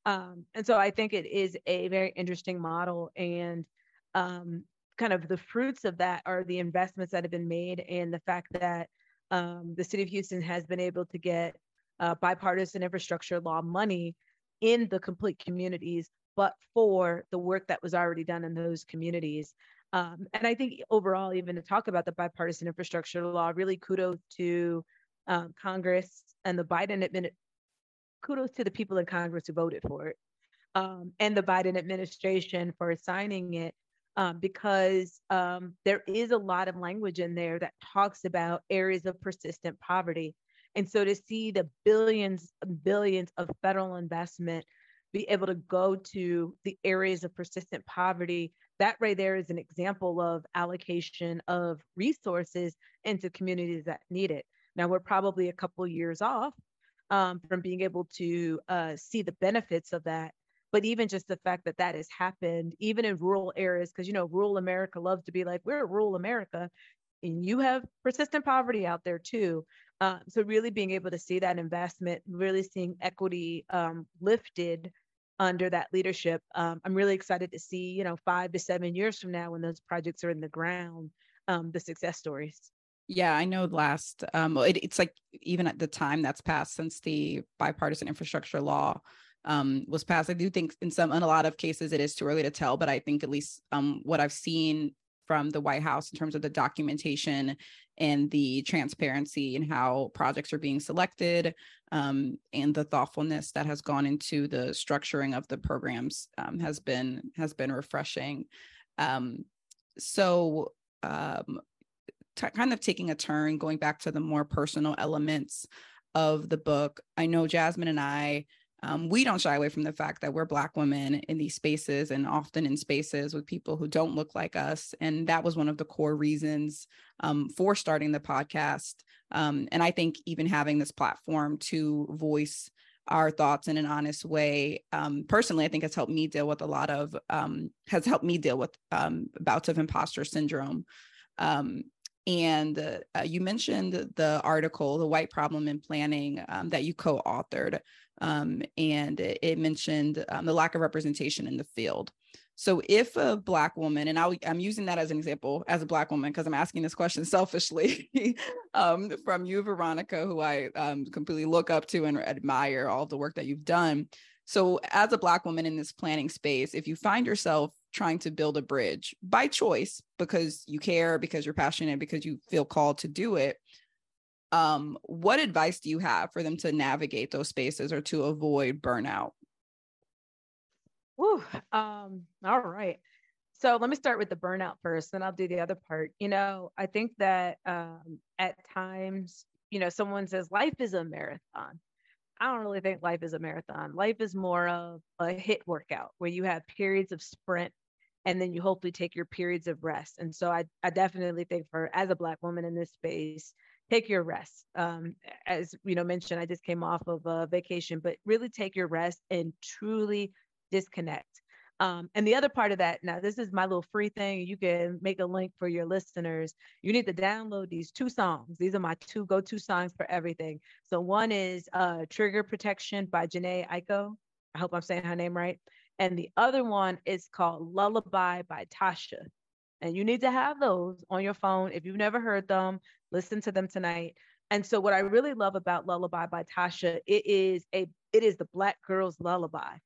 Um, and so I think it is a very interesting model. And um, kind of the fruits of that are the investments that have been made and the fact that um, the city of Houston has been able to get uh, bipartisan infrastructure law money in the complete communities, but for the work that was already done in those communities. Um, and I think overall, even to talk about the bipartisan infrastructure law, really kudos to um, Congress and the Biden administration. Kudos to the people in Congress who voted for it um, and the Biden administration for signing it um, because um, there is a lot of language in there that talks about areas of persistent poverty. And so to see the billions and billions of federal investment be able to go to the areas of persistent poverty, that right there is an example of allocation of resources into communities that need it. Now we're probably a couple years off um, from being able to uh, see the benefits of that. But even just the fact that that has happened even in rural areas because you know rural america loves to be like we're rural america and you have persistent poverty out there too. Um, so really being able to see that investment really seeing equity um, lifted under that leadership um, i'm really excited to see you know five to seven years from now when those projects are in the ground um, the success stories yeah, I know last um it, it's like even at the time that's passed since the bipartisan infrastructure law um, was passed. I do think in some, in a lot of cases, it is too early to tell, but I think at least um, what I've seen from the White House in terms of the documentation and the transparency and how projects are being selected um, and the thoughtfulness that has gone into the structuring of the programs um, has been has been refreshing. Um, so um, t- kind of taking a turn, going back to the more personal elements of the book. I know Jasmine and I um, we don't shy away from the fact that we're Black women in these spaces and often in spaces with people who don't look like us. And that was one of the core reasons um, for starting the podcast. Um, and I think even having this platform to voice our thoughts in an honest way, um, personally, I think has helped me deal with a lot of, um, has helped me deal with um, bouts of imposter syndrome. And uh, you mentioned the article, The White Problem in Planning, um, that you co authored. Um, and it, it mentioned um, the lack of representation in the field. So, if a Black woman, and i am using that as an example as a Black woman, because I'm asking this question selfishly um, from you, Veronica, who I um, completely look up to and admire all the work that you've done. So, as a Black woman in this planning space, if you find yourself trying to build a bridge by choice because you care, because you're passionate, because you feel called to do it, um, what advice do you have for them to navigate those spaces or to avoid burnout? Woo, um, all right. So let me start with the burnout first, then I'll do the other part. You know, I think that um, at times, you know, someone says life is a marathon. I don't really think life is a marathon. Life is more of a HIIT workout where you have periods of sprint and then you hopefully take your periods of rest. And so I, I definitely think for as a black woman in this space, take your rest. Um, as you know, mentioned, I just came off of a vacation, but really take your rest and truly disconnect. Um, and the other part of that, now this is my little free thing. You can make a link for your listeners. You need to download these two songs. These are my two go-to songs for everything. So one is uh, "Trigger Protection" by Jhené Aiko, I hope I'm saying her name right. And the other one is called Lullaby by Tasha. And you need to have those on your phone. If you've never heard them, listen to them tonight. And so what I really love about Lullaby by Tasha, it is a it is the black girl's lullaby.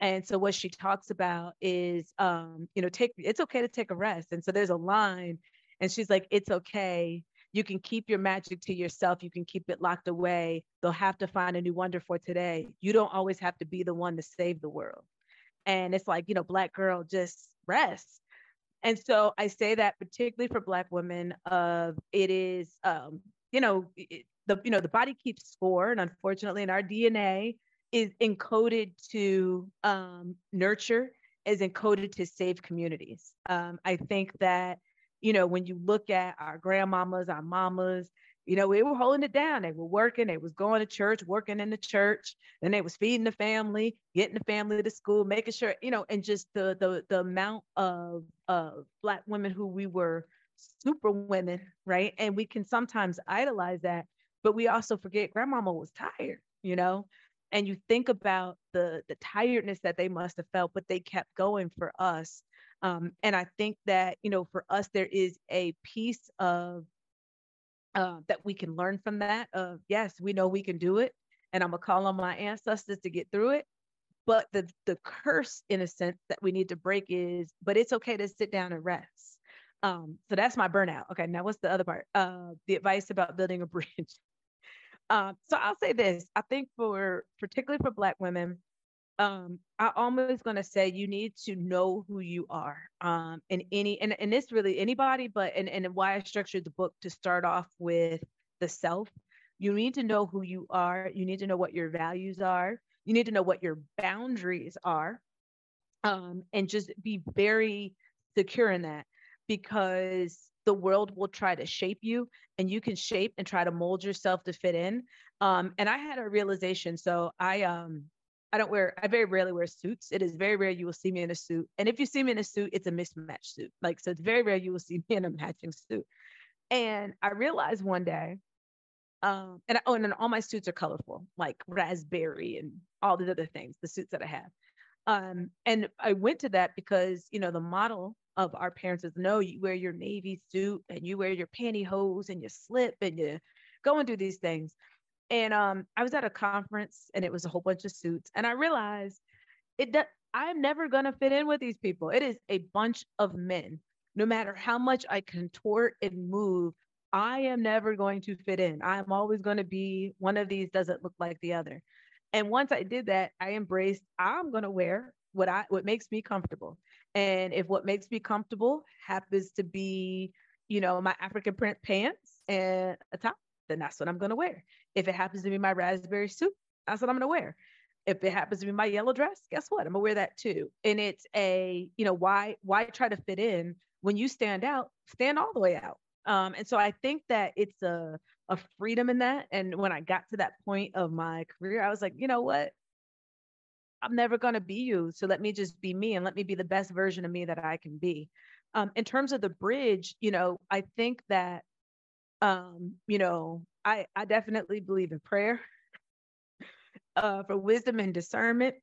And so what she talks about is um, you know, take it's okay to take a rest. And so there's a line and she's like, it's okay. You can keep your magic to yourself. You can keep it locked away. They'll have to find a new wonder for today. You don't always have to be the one to save the world. And it's like, you know, black girl, just rest. And so I say that particularly for black women, of it is um, you know, it, the you know, the body keeps score. And unfortunately in our DNA is encoded to um, nurture, is encoded to save communities. Um, I think that you know, when you look at our grandmamas, our mamas, you know, we were holding it down. They were working, they was going to church, working in the church, and they was feeding the family, getting the family to school, making sure, you know, and just the the the amount of of black women who we were super women, right? And we can sometimes idolize that, but we also forget grandmama was tired, you know? And you think about the the tiredness that they must have felt, but they kept going for us um, and I think that, you know, for us, there is a piece of uh, that we can learn from that. Of yes, we know we can do it, and I'm gonna call on my ancestors to get through it. But the the curse, in a sense, that we need to break is, but it's okay to sit down and rest. Um, so that's my burnout. Okay, now what's the other part? Uh, the advice about building a bridge. Um, so I'll say this: I think for particularly for Black women, um i going to say you need to know who you are um in any and, and it's really anybody but and, and why i structured the book to start off with the self. You need to know who you are. You need to know what your values are. You need to know what your boundaries are um and just be very secure in that because the world will try to shape you and you can shape and try to mold yourself to fit in. Um and i had a realization so i um I don't wear, I very rarely wear suits. It is very rare you will see me in a suit. And if you see me in a suit, it's a mismatched suit. Like, so it's very rare you will see me in a matching suit. And I realized one day, um, and, I, oh, and then all my suits are colorful, like raspberry and all these other things, the suits that I have. Um, and I went to that because, you know, the model of our parents is no, you wear your navy suit and you wear your pantyhose and you slip and you go and do these things. And um, I was at a conference and it was a whole bunch of suits. And I realized it that I'm never gonna fit in with these people. It is a bunch of men. No matter how much I contort and move, I am never going to fit in. I'm always going to be one of these doesn't look like the other. And once I did that, I embraced I'm going to wear what I what makes me comfortable. And if what makes me comfortable happens to be, you know, my African print pants and a top, then that's what I'm going to wear. If it happens to be my raspberry suit, that's what I'm going to wear. If it happens to be my yellow dress, guess what? I'm going to wear that too. And it's a, you know, why why try to fit in when you stand out? Stand all the way out. Um, and so I think that it's a a freedom in that. And when I got to that point of my career, I was like, you know what? I'm never going to be you. So let me just be me and let me be the best version of me that I can be. Um, in terms of the bridge, you know, I think that um, you know, I I definitely believe in prayer uh, for wisdom and discernment.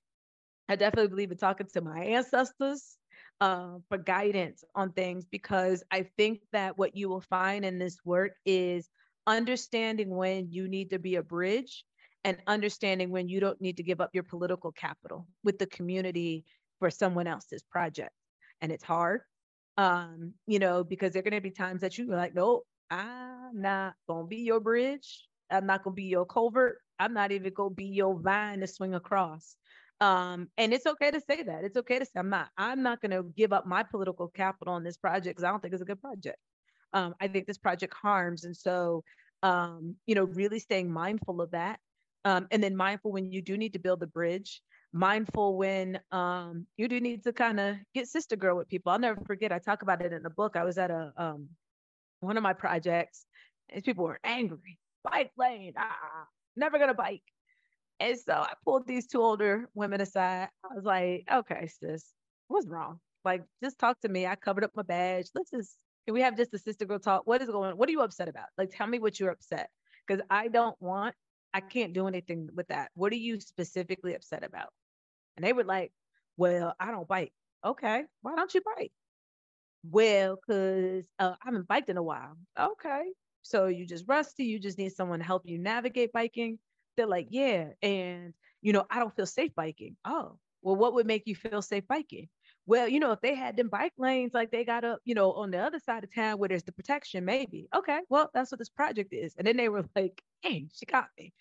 I definitely believe in talking to my ancestors uh, for guidance on things because I think that what you will find in this work is understanding when you need to be a bridge and understanding when you don't need to give up your political capital with the community for someone else's project. And it's hard, um, you know, because there are going to be times that you're like, nope, I'm not gonna be your bridge. I'm not gonna be your culvert. I'm not even gonna be your vine to swing across. Um, and it's okay to say that. It's okay to say I'm not. I'm not gonna give up my political capital on this project because I don't think it's a good project. Um, I think this project harms, and so um, you know, really staying mindful of that. Um, and then mindful when you do need to build a bridge mindful when um, you do need to kind of get sister girl with people. I'll never forget. I talk about it in the book. I was at a um, one of my projects, and people were angry. Bike lane, ah, never gonna bike. And so I pulled these two older women aside. I was like, okay, sis, what's wrong? Like, just talk to me. I covered up my badge. Let's just, can we have just a sister girl talk? What is going on? What are you upset about? Like, tell me what you're upset. Because I don't want, I can't do anything with that. What are you specifically upset about? And they were like, well, I don't bike. Okay, why don't you bike? Well, because uh, I haven't biked in a while. Okay, so you just rusty. You just need someone to help you navigate biking. They're like, yeah, and you know, I don't feel safe biking. Oh, well, what would make you feel safe biking? Well, you know, if they had them bike lanes like they got up, you know, on the other side of town where there's the protection, maybe. Okay, well, that's what this project is. And then they were like, hey, she got me.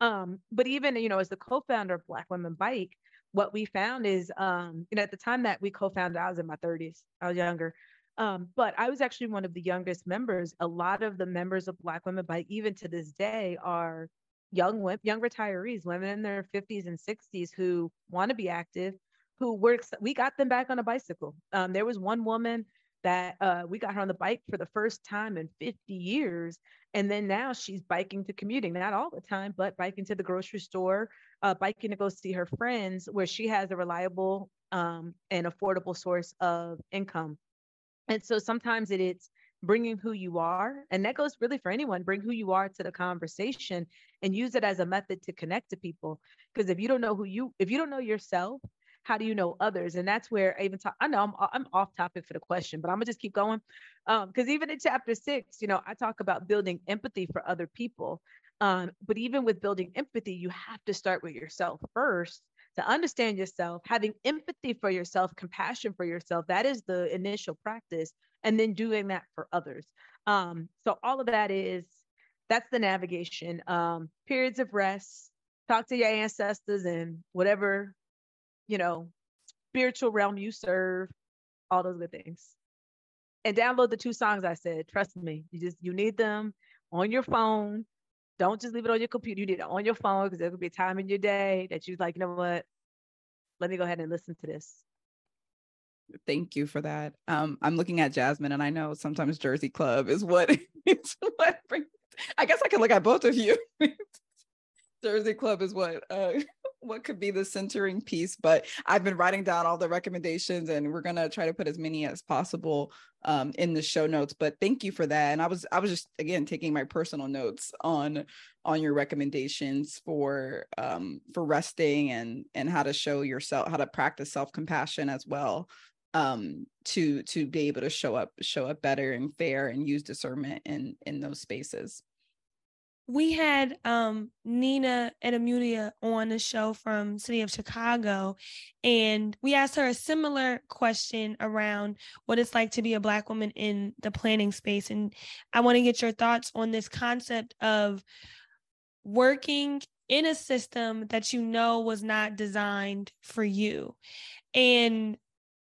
Um, but even, you know, as the co-founder of Black Women Bike, what we found is, um, you know, at the time that we co-founded, I was in my 30s, I was younger. Um, but I was actually one of the youngest members. A lot of the members of Black Women Bike, even to this day, are young women, young retirees, women in their 50s and 60s who want to be active, who works. We got them back on a bicycle. Um, there was one woman that uh, we got her on the bike for the first time in 50 years. And then now she's biking to commuting, not all the time, but biking to the grocery store, uh, biking to go see her friends, where she has a reliable um, and affordable source of income. And so sometimes it, it's bringing who you are, and that goes really for anyone, bring who you are to the conversation and use it as a method to connect to people. Because if you don't know who you, if you don't know yourself, how do you know others? And that's where I even talk. I know I'm I'm off topic for the question, but I'm gonna just keep going. Um, because even in chapter six, you know, I talk about building empathy for other people. Um, but even with building empathy, you have to start with yourself first to understand yourself, having empathy for yourself, compassion for yourself. That is the initial practice, and then doing that for others. Um, so all of that is that's the navigation. Um, periods of rest, talk to your ancestors and whatever you know, spiritual realm you serve, all those good things. And download the two songs I said. Trust me, you just you need them on your phone. Don't just leave it on your computer. You need it on your phone because there could be a time in your day that you're like, you know what? Let me go ahead and listen to this. Thank you for that. Um, I'm looking at Jasmine, and I know sometimes Jersey Club is what. I guess I can look at both of you. Jersey Club is what uh, what could be the centering piece but i've been writing down all the recommendations and we're going to try to put as many as possible um, in the show notes but thank you for that. And i was i was just again taking my personal notes on on your recommendations for um, for resting and and how to show yourself how to practice self-compassion as well um to to be able to show up show up better and fair and use discernment in in those spaces we had um, Nina Edamudia on the show from City of Chicago, and we asked her a similar question around what it's like to be a Black woman in the planning space. And I want to get your thoughts on this concept of working in a system that you know was not designed for you. And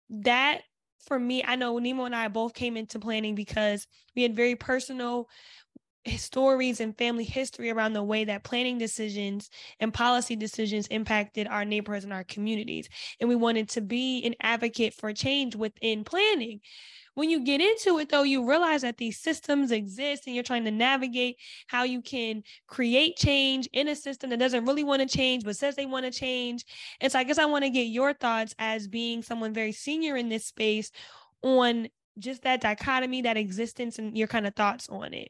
that for me, I know Nimo and I both came into planning because we had very personal stories and family history around the way that planning decisions and policy decisions impacted our neighborhoods and our communities. And we wanted to be an advocate for change within planning. When you get into it, though, you realize that these systems exist and you're trying to navigate how you can create change in a system that doesn't really want to change, but says they want to change. And so I guess I want to get your thoughts as being someone very senior in this space on just that dichotomy, that existence, and your kind of thoughts on it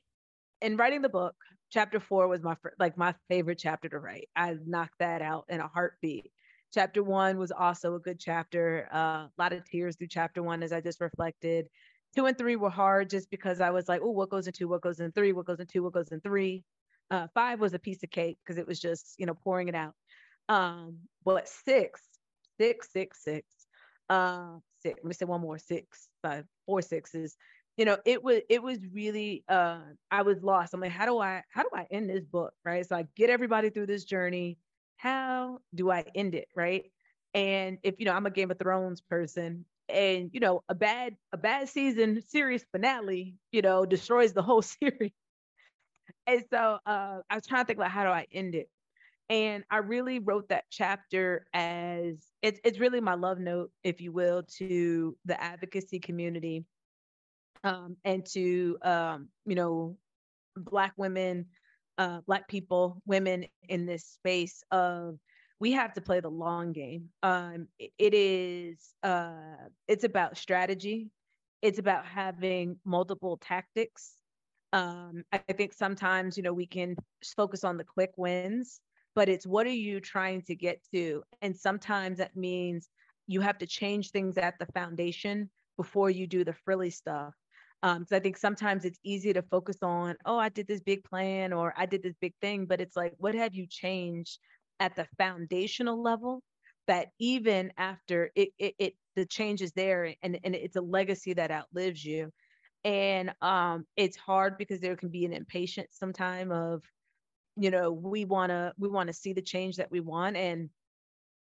in writing the book, chapter four was my like my favorite chapter to write. I knocked that out in a heartbeat. Chapter one was also a good chapter. Uh, a lot of tears through chapter one as I just reflected. Two and three were hard just because I was like, oh, what goes in two? What goes in three? What goes in two? What goes in three? Uh, five was a piece of cake because it was just you know pouring it out. Um, but six, six, six, six, uh, six. Let me say one more. Six, five, four sixes you know it was it was really uh i was lost. I'm like how do i how do i end this book? Right? So i get everybody through this journey. How do i end it? Right? And if you know i'm a game of thrones person and you know a bad a bad season series finale you know destroys the whole series. And so uh i was trying to think about how do i end it? And i really wrote that chapter as it's, it's really my love note if you will to the advocacy community um, and to um, you know black women uh, black people women in this space of we have to play the long game um, it is uh, it's about strategy it's about having multiple tactics um, i think sometimes you know we can focus on the quick wins but it's what are you trying to get to? And sometimes that means you have to change things at the foundation before you do the frilly stuff. Um, I think sometimes it's easy to focus on, oh, I did this big plan or I did this big thing, but it's like, what have you changed at the foundational level that even after it, it, it the change is there and, and it's a legacy that outlives you. And um, it's hard because there can be an impatience sometime of, you know, we want to we want to see the change that we want. And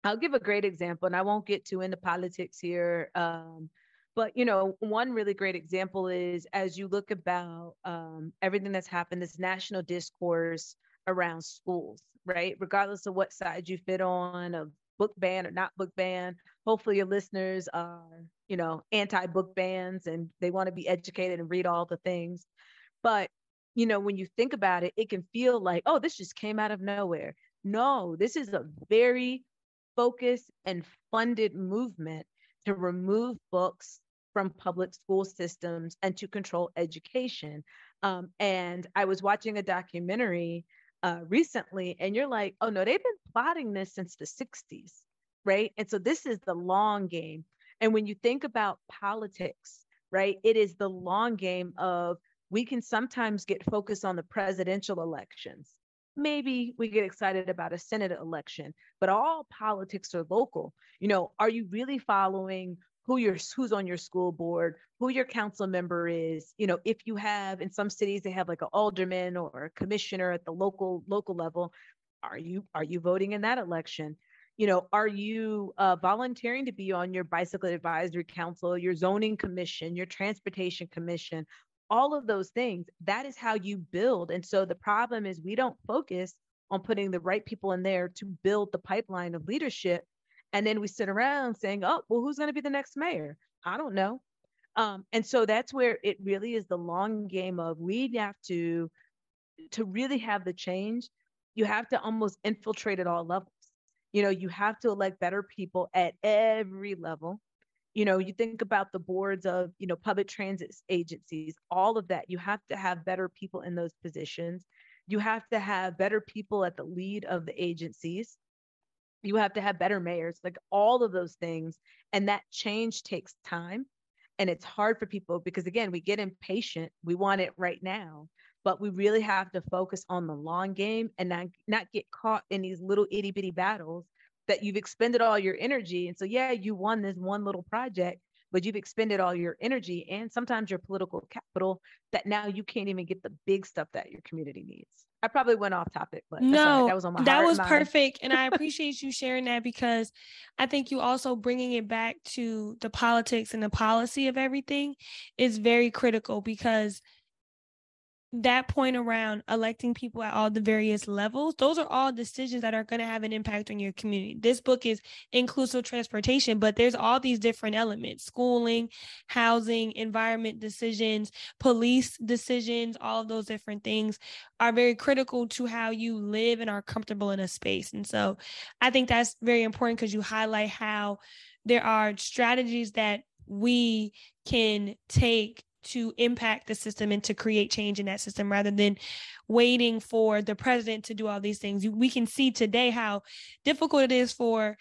I'll give a great example, and I won't get too into politics here. Um, but you know, one really great example is as you look about um, everything that's happened, this national discourse around schools, right? Regardless of what side you fit on, of book ban or not book ban. Hopefully, your listeners are, you know, anti-book bans and they want to be educated and read all the things. But you know, when you think about it, it can feel like, oh, this just came out of nowhere. No, this is a very focused and funded movement to remove books from public school systems and to control education. Um, and I was watching a documentary uh, recently, and you're like, oh no, they've been plotting this since the 60s, right? And so this is the long game. And when you think about politics, right, it is the long game of we can sometimes get focused on the presidential elections. Maybe we get excited about a Senate election, but all politics are local. You know, are you really following who your who's on your school board, who your council member is. You know, if you have in some cities they have like an alderman or a commissioner at the local local level, are you are you voting in that election? You know, are you uh, volunteering to be on your bicycle advisory council, your zoning commission, your transportation commission? All of those things. That is how you build. And so the problem is we don't focus on putting the right people in there to build the pipeline of leadership and then we sit around saying, oh, well, who's going to be the next mayor? I don't know. Um, and so that's where it really is the long game of we have to to really have the change you have to almost infiltrate at all levels you know you have to elect better people at every level you know you think about the boards of you know public transit agencies all of that you have to have better people in those positions you have to have better people at the lead of the agencies you have to have better mayors like all of those things and that change takes time and it's hard for people because again we get impatient we want it right now but we really have to focus on the long game and not, not get caught in these little itty bitty battles that you've expended all your energy and so yeah you won this one little project but you've expended all your energy and sometimes your political capital that now you can't even get the big stuff that your community needs I probably went off topic, but no, that was on my that was perfect, and I appreciate you sharing that because I think you also bringing it back to the politics and the policy of everything is very critical because that point around electing people at all the various levels, those are all decisions that are going to have an impact on your community. This book is inclusive transportation, but there's all these different elements schooling, housing, environment decisions, police decisions, all of those different things are very critical to how you live and are comfortable in a space. And so I think that's very important because you highlight how there are strategies that we can take to impact the system and to create change in that system rather than waiting for the president to do all these things. We can see today how difficult it is for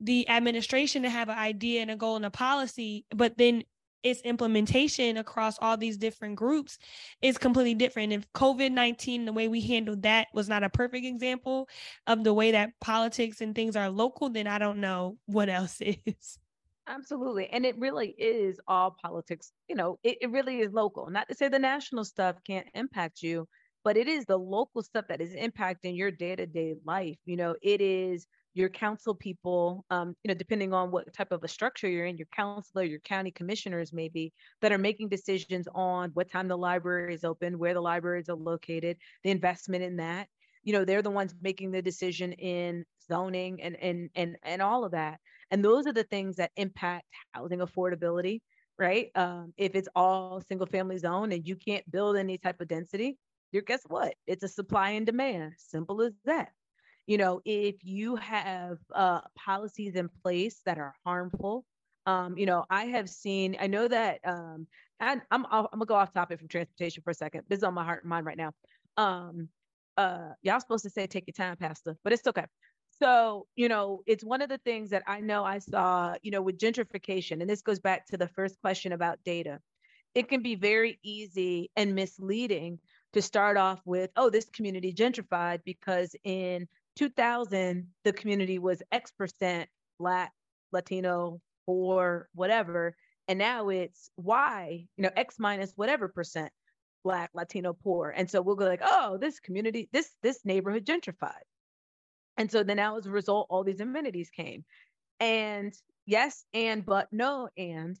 the administration to have an idea and a goal and a policy, but then its implementation across all these different groups is completely different. If COVID 19, the way we handled that was not a perfect example of the way that politics and things are local, then I don't know what else is. Absolutely. And it really is all politics. You know, it, it really is local. Not to say the national stuff can't impact you, but it is the local stuff that is impacting your day to day life. You know, it is your council people, um, you know, depending on what type of a structure you're in, your councilor, your county commissioners maybe that are making decisions on what time the library is open, where the libraries are located, the investment in that. You know, they're the ones making the decision in zoning and and and and all of that. And those are the things that impact housing affordability, right? Um, if it's all single family zone and you can't build any type of density, you're guess what? It's a supply and demand. Simple as that. You know, if you have uh, policies in place that are harmful, um, you know, I have seen. I know that, um, and I'm I'm gonna go off topic from transportation for a second. This is on my heart and mind right now. Um, uh y'all supposed to say take your time, Pastor, but it's okay. So, you know, it's one of the things that I know I saw, you know, with gentrification, and this goes back to the first question about data. It can be very easy and misleading to start off with, oh, this community gentrified because in 2000, the community was X percent Black, Latino, or whatever. And now it's Y, you know, X minus whatever percent Black, Latino, poor. And so we'll go like, oh, this community, this this neighborhood gentrified. And so then now as a result, all these amenities came. And yes, and but no, and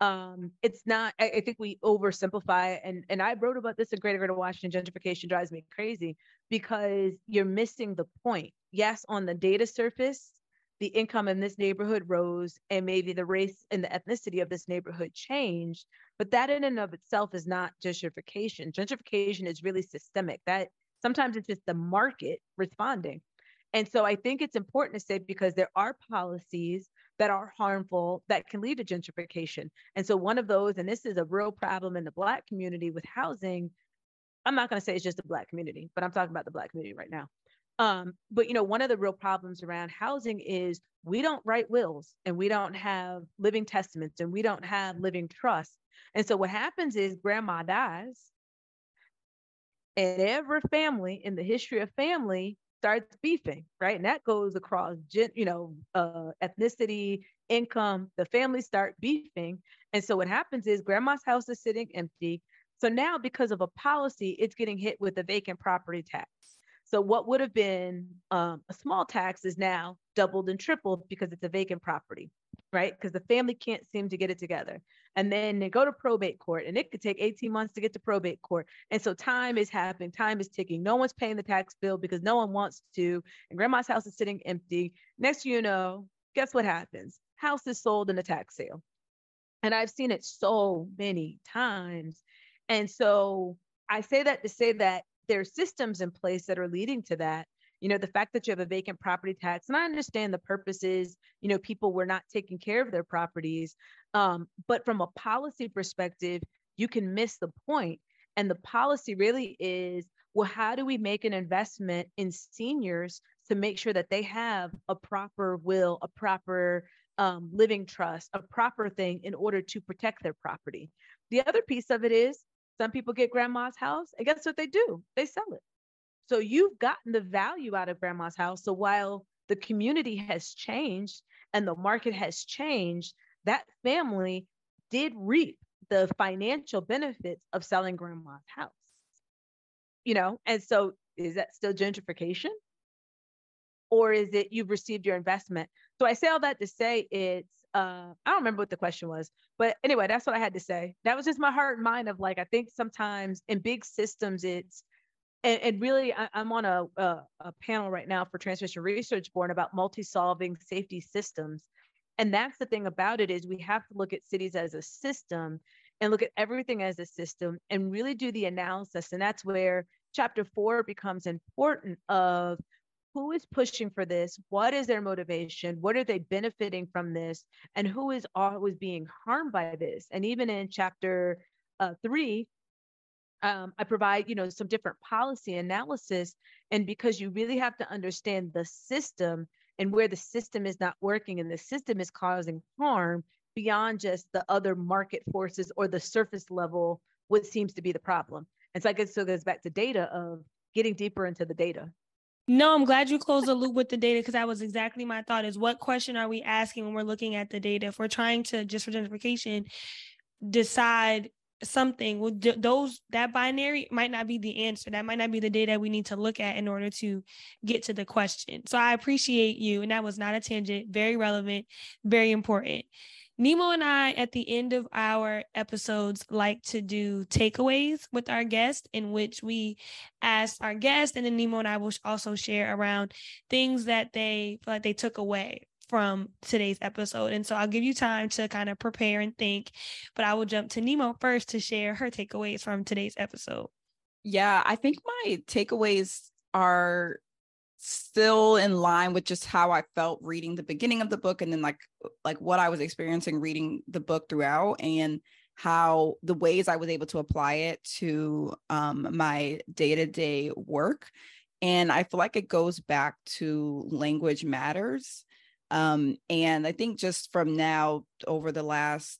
um, it's not, I, I, think we oversimplify and and I wrote about this in Greater Greater Washington gentrification drives me crazy because you're missing the point. Yes, on the data surface, the income in this neighborhood rose and maybe the race and the ethnicity of this neighborhood changed, but that in and of itself is not gentrification. Gentrification is really systemic. That sometimes it's just the market responding. And so I think it's important to say because there are policies that are harmful that can lead to gentrification. And so one of those, and this is a real problem in the Black community with housing. I'm not going to say it's just the Black community, but I'm talking about the Black community right now. Um, but you know, one of the real problems around housing is we don't write wills and we don't have living testaments and we don't have living trusts. And so what happens is grandma dies, and every family in the history of family starts beefing, right? And that goes across, you know, uh, ethnicity, income. The families start beefing, and so what happens is grandma's house is sitting empty. So now, because of a policy, it's getting hit with a vacant property tax. So what would have been um, a small tax is now doubled and tripled because it's a vacant property right? Because the family can't seem to get it together. And then they go to probate court, and it could take 18 months to get to probate court. And so time is happening, time is ticking. No one's paying the tax bill because no one wants to. And grandma's house is sitting empty. Next you know, guess what happens? House is sold in a tax sale. And I've seen it so many times. And so I say that to say that there are systems in place that are leading to that you know the fact that you have a vacant property tax and i understand the purpose is you know people were not taking care of their properties um, but from a policy perspective you can miss the point. And the policy really is well how do we make an investment in seniors to make sure that they have a proper will a proper um, living trust a proper thing in order to protect their property? The other piece of it is some people get grandma's house and guess what they do? They sell it so you've gotten the value out of grandma's house. So while the community has changed and the market has changed, that family did reap the financial benefits of selling grandma's house. You know, and so is that still gentrification? Or is it you've received your investment? So I say all that to say it's uh, I don't remember what the question was, but anyway, that's what I had to say. That was just my heart and mind of like, I think sometimes in big systems, it's and, and really I, am on a, a, a panel right now for Transportation Research Board about multi-solving safety systems. And that's the thing about it is we have to look at cities as a system and look at everything as a system and really do the analysis. And that's where chapter four becomes important of who is pushing for this? What is their motivation? What are they benefiting from this? And who is always being harmed by this? And even in chapter uh, three um, I provide, you know, some different policy analysis. And because you really have to understand the system and where the system is not working and the system is causing harm beyond just the other market forces or the surface level, what seems to be the problem. And so I guess it goes back to data of getting deeper into the data. No, I'm glad you closed the loop with the data because that was exactly my thought is what question are we asking when we're looking at the data? If we're trying to just for gentrification, decide something d- those that binary might not be the answer. That might not be the data we need to look at in order to get to the question. So i appreciate you and that was not a tangent. Very relevant very important. Nimo and i at the end of our episodes like to do takeaways with our guests in which we ask our guests and then nimo and i will also share around things that they feel like they took away from today's episode. And so I'll give you time to kind of prepare and think, but I will jump to Nimo first to share her takeaways from today's episode. Yeah, I think my takeaways are still in line with just how I felt reading the beginning of the book and then like like what I was experiencing reading the book throughout and how the ways I was able to apply it to um, my day to day work. And I feel like it goes back to language matters. Um, and I think just from now over the last,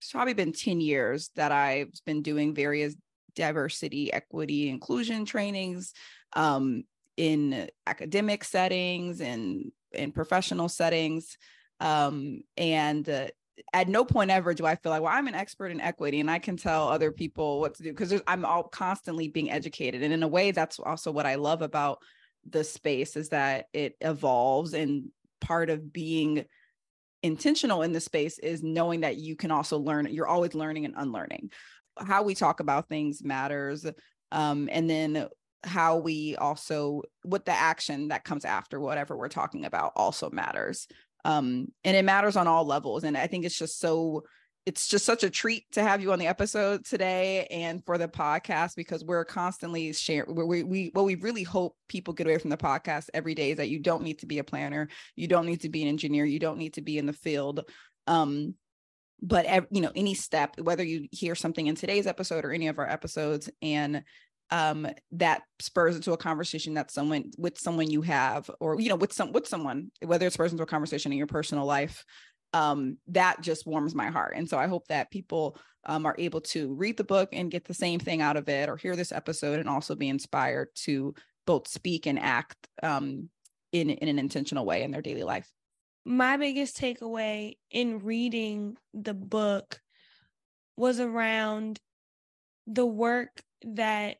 it's probably been 10 years that I've been doing various diversity, equity, inclusion trainings um, in academic settings and in professional settings. Um, and uh, at no point ever do I feel like, well, I'm an expert in equity and I can tell other people what to do because I'm all constantly being educated. And in a way, that's also what I love about the space is that it evolves and part of being intentional in the space is knowing that you can also learn you're always learning and unlearning. How we talk about things matters um, and then how we also what the action that comes after whatever we're talking about also matters. Um and it matters on all levels and i think it's just so it's just such a treat to have you on the episode today and for the podcast because we're constantly sharing we, we what we really hope people get away from the podcast every day is that you don't need to be a planner you don't need to be an engineer you don't need to be in the field um but you know any step whether you hear something in today's episode or any of our episodes and um, that spurs into a conversation that someone with someone you have or you know with some with someone whether it spurs into a conversation in your personal life um, that just warms my heart and so i hope that people um, are able to read the book and get the same thing out of it or hear this episode and also be inspired to both speak and act um, in, in an intentional way in their daily life my biggest takeaway in reading the book was around the work that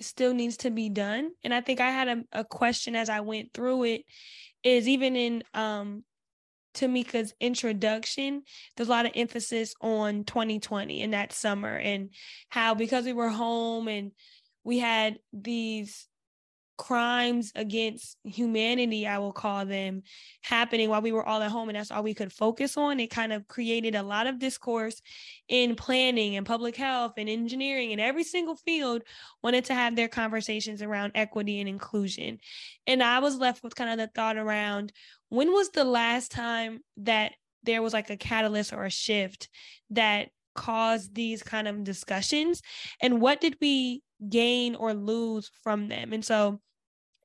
still needs to be done. And I think I had a, a question as I went through it is even in um Tamika's introduction, there's a lot of emphasis on 2020 and that summer and how because we were home and we had these crimes against humanity, I will call them, happening while we were all at home. And that's all we could focus on. It kind of created a lot of discourse in planning and public health and engineering and every single field wanted to have their conversations around equity and inclusion. And I was left with kind of the thought around when was the last time that there was like a catalyst or a shift that caused these kind of discussions and what did we gain or lose from them and so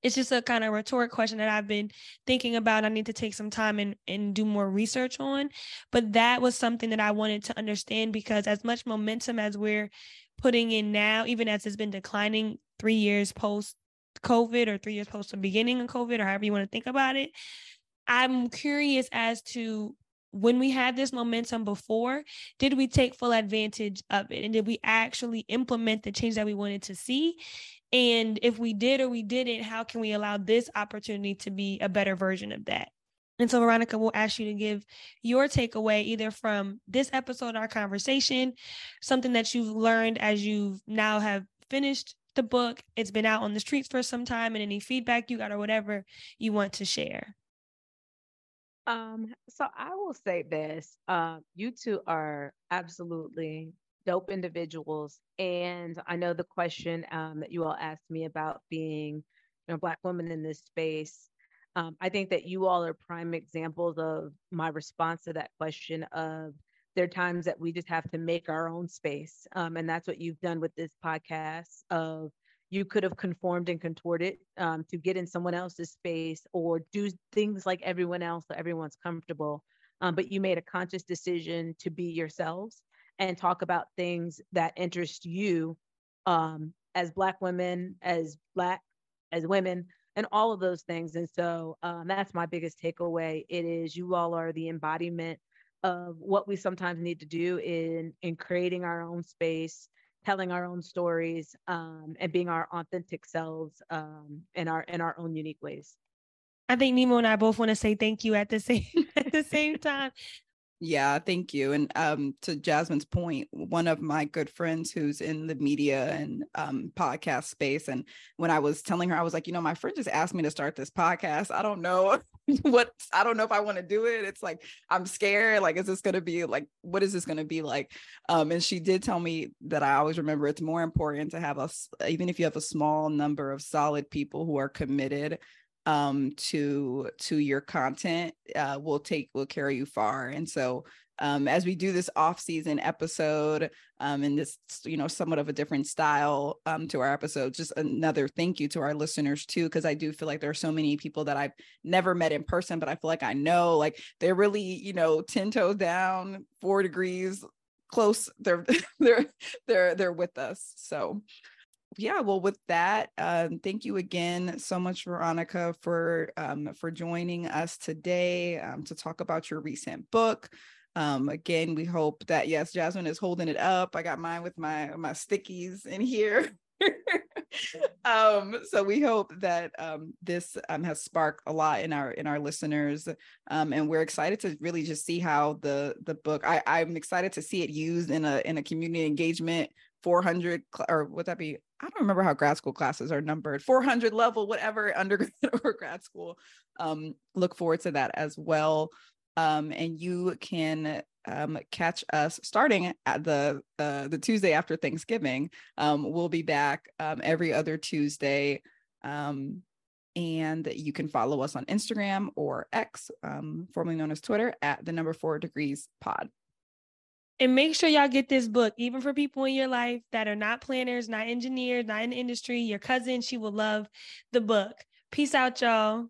it's just a kind of rhetoric question that I've been thinking about. I need to take some time and, and do more research on. But that was something that I wanted to understand because as much momentum as we're putting in now, even as it's been declining three years post COVID or three years post the beginning of COVID or however you want to think about it, I'm curious as to when we had this momentum before, did we take full advantage of it? And did we actually implement the change that we wanted to see? And if we did or we didn't, how can we allow this opportunity to be a better version of that? And so, Veronica, will ask you to give your takeaway either from this episode, our conversation, something that you've learned as you now have finished the book, it's been out on the streets for some time, and any feedback you got or whatever you want to share. Um, so I will say this: uh, you two are absolutely dope individuals. And I know the question um, that you all asked me about being you know, Black women in this space. Um, I think that you all are prime examples of my response to that question of there are times that we just have to make our own space. Um, and that's what you've done with this podcast of you could have conformed and contorted um, to get in someone else's space or do things like everyone else so everyone's comfortable. Um, but you made a conscious decision to be yourselves and talk about things that interest you um, as Black women, as Black, as women, and all of those things. And so um, that's my biggest takeaway. It is you all are the embodiment of what we sometimes need to do in in creating our own space, telling our own stories, um, and being our authentic selves um, in our in our own unique ways. I think Nimo and I both want to say thank you at the same at the same time. Yeah, thank you. And um, to Jasmine's point, one of my good friends who's in the media and um, podcast space, and when I was telling her, I was like, you know, my friend just asked me to start this podcast. I don't know what, I don't know if I want to do it. It's like I'm scared. Like, is this going to be like, what is this going to be like? Um, and she did tell me that I always remember it's more important to have a, even if you have a small number of solid people who are committed um to to your content uh will take will carry you far. And so um, as we do this off-season episode um, in this you know somewhat of a different style um, to our episode just another thank you to our listeners too because i do feel like there are so many people that i've never met in person but i feel like i know like they're really you know 10 toes down four degrees close they're they're they're they're with us. So yeah well with that um, thank you again so much veronica for um, for joining us today um, to talk about your recent book. Um, again we hope that yes jasmine is holding it up. I got mine with my my stickies in here. Um so we hope that um this um has sparked a lot in our in our listeners um and we're excited to really just see how the the book i i'm excited to see it used in a in a community engagement 400 cl- or would that be i don't remember how grad school classes are numbered 400 level whatever undergrad or grad school um look forward to that as well um and you can um, catch us starting at the uh, the Tuesday after Thanksgiving. Um, we'll be back um, every other Tuesday. Um, and you can follow us on Instagram or X, formerly known as Twitter, at the number four degrees pod. And make sure y'all get this book, even for people in your life that are not planners, not engineers, not in the industry. Your cousin, she will love the book. Peace out, y'all.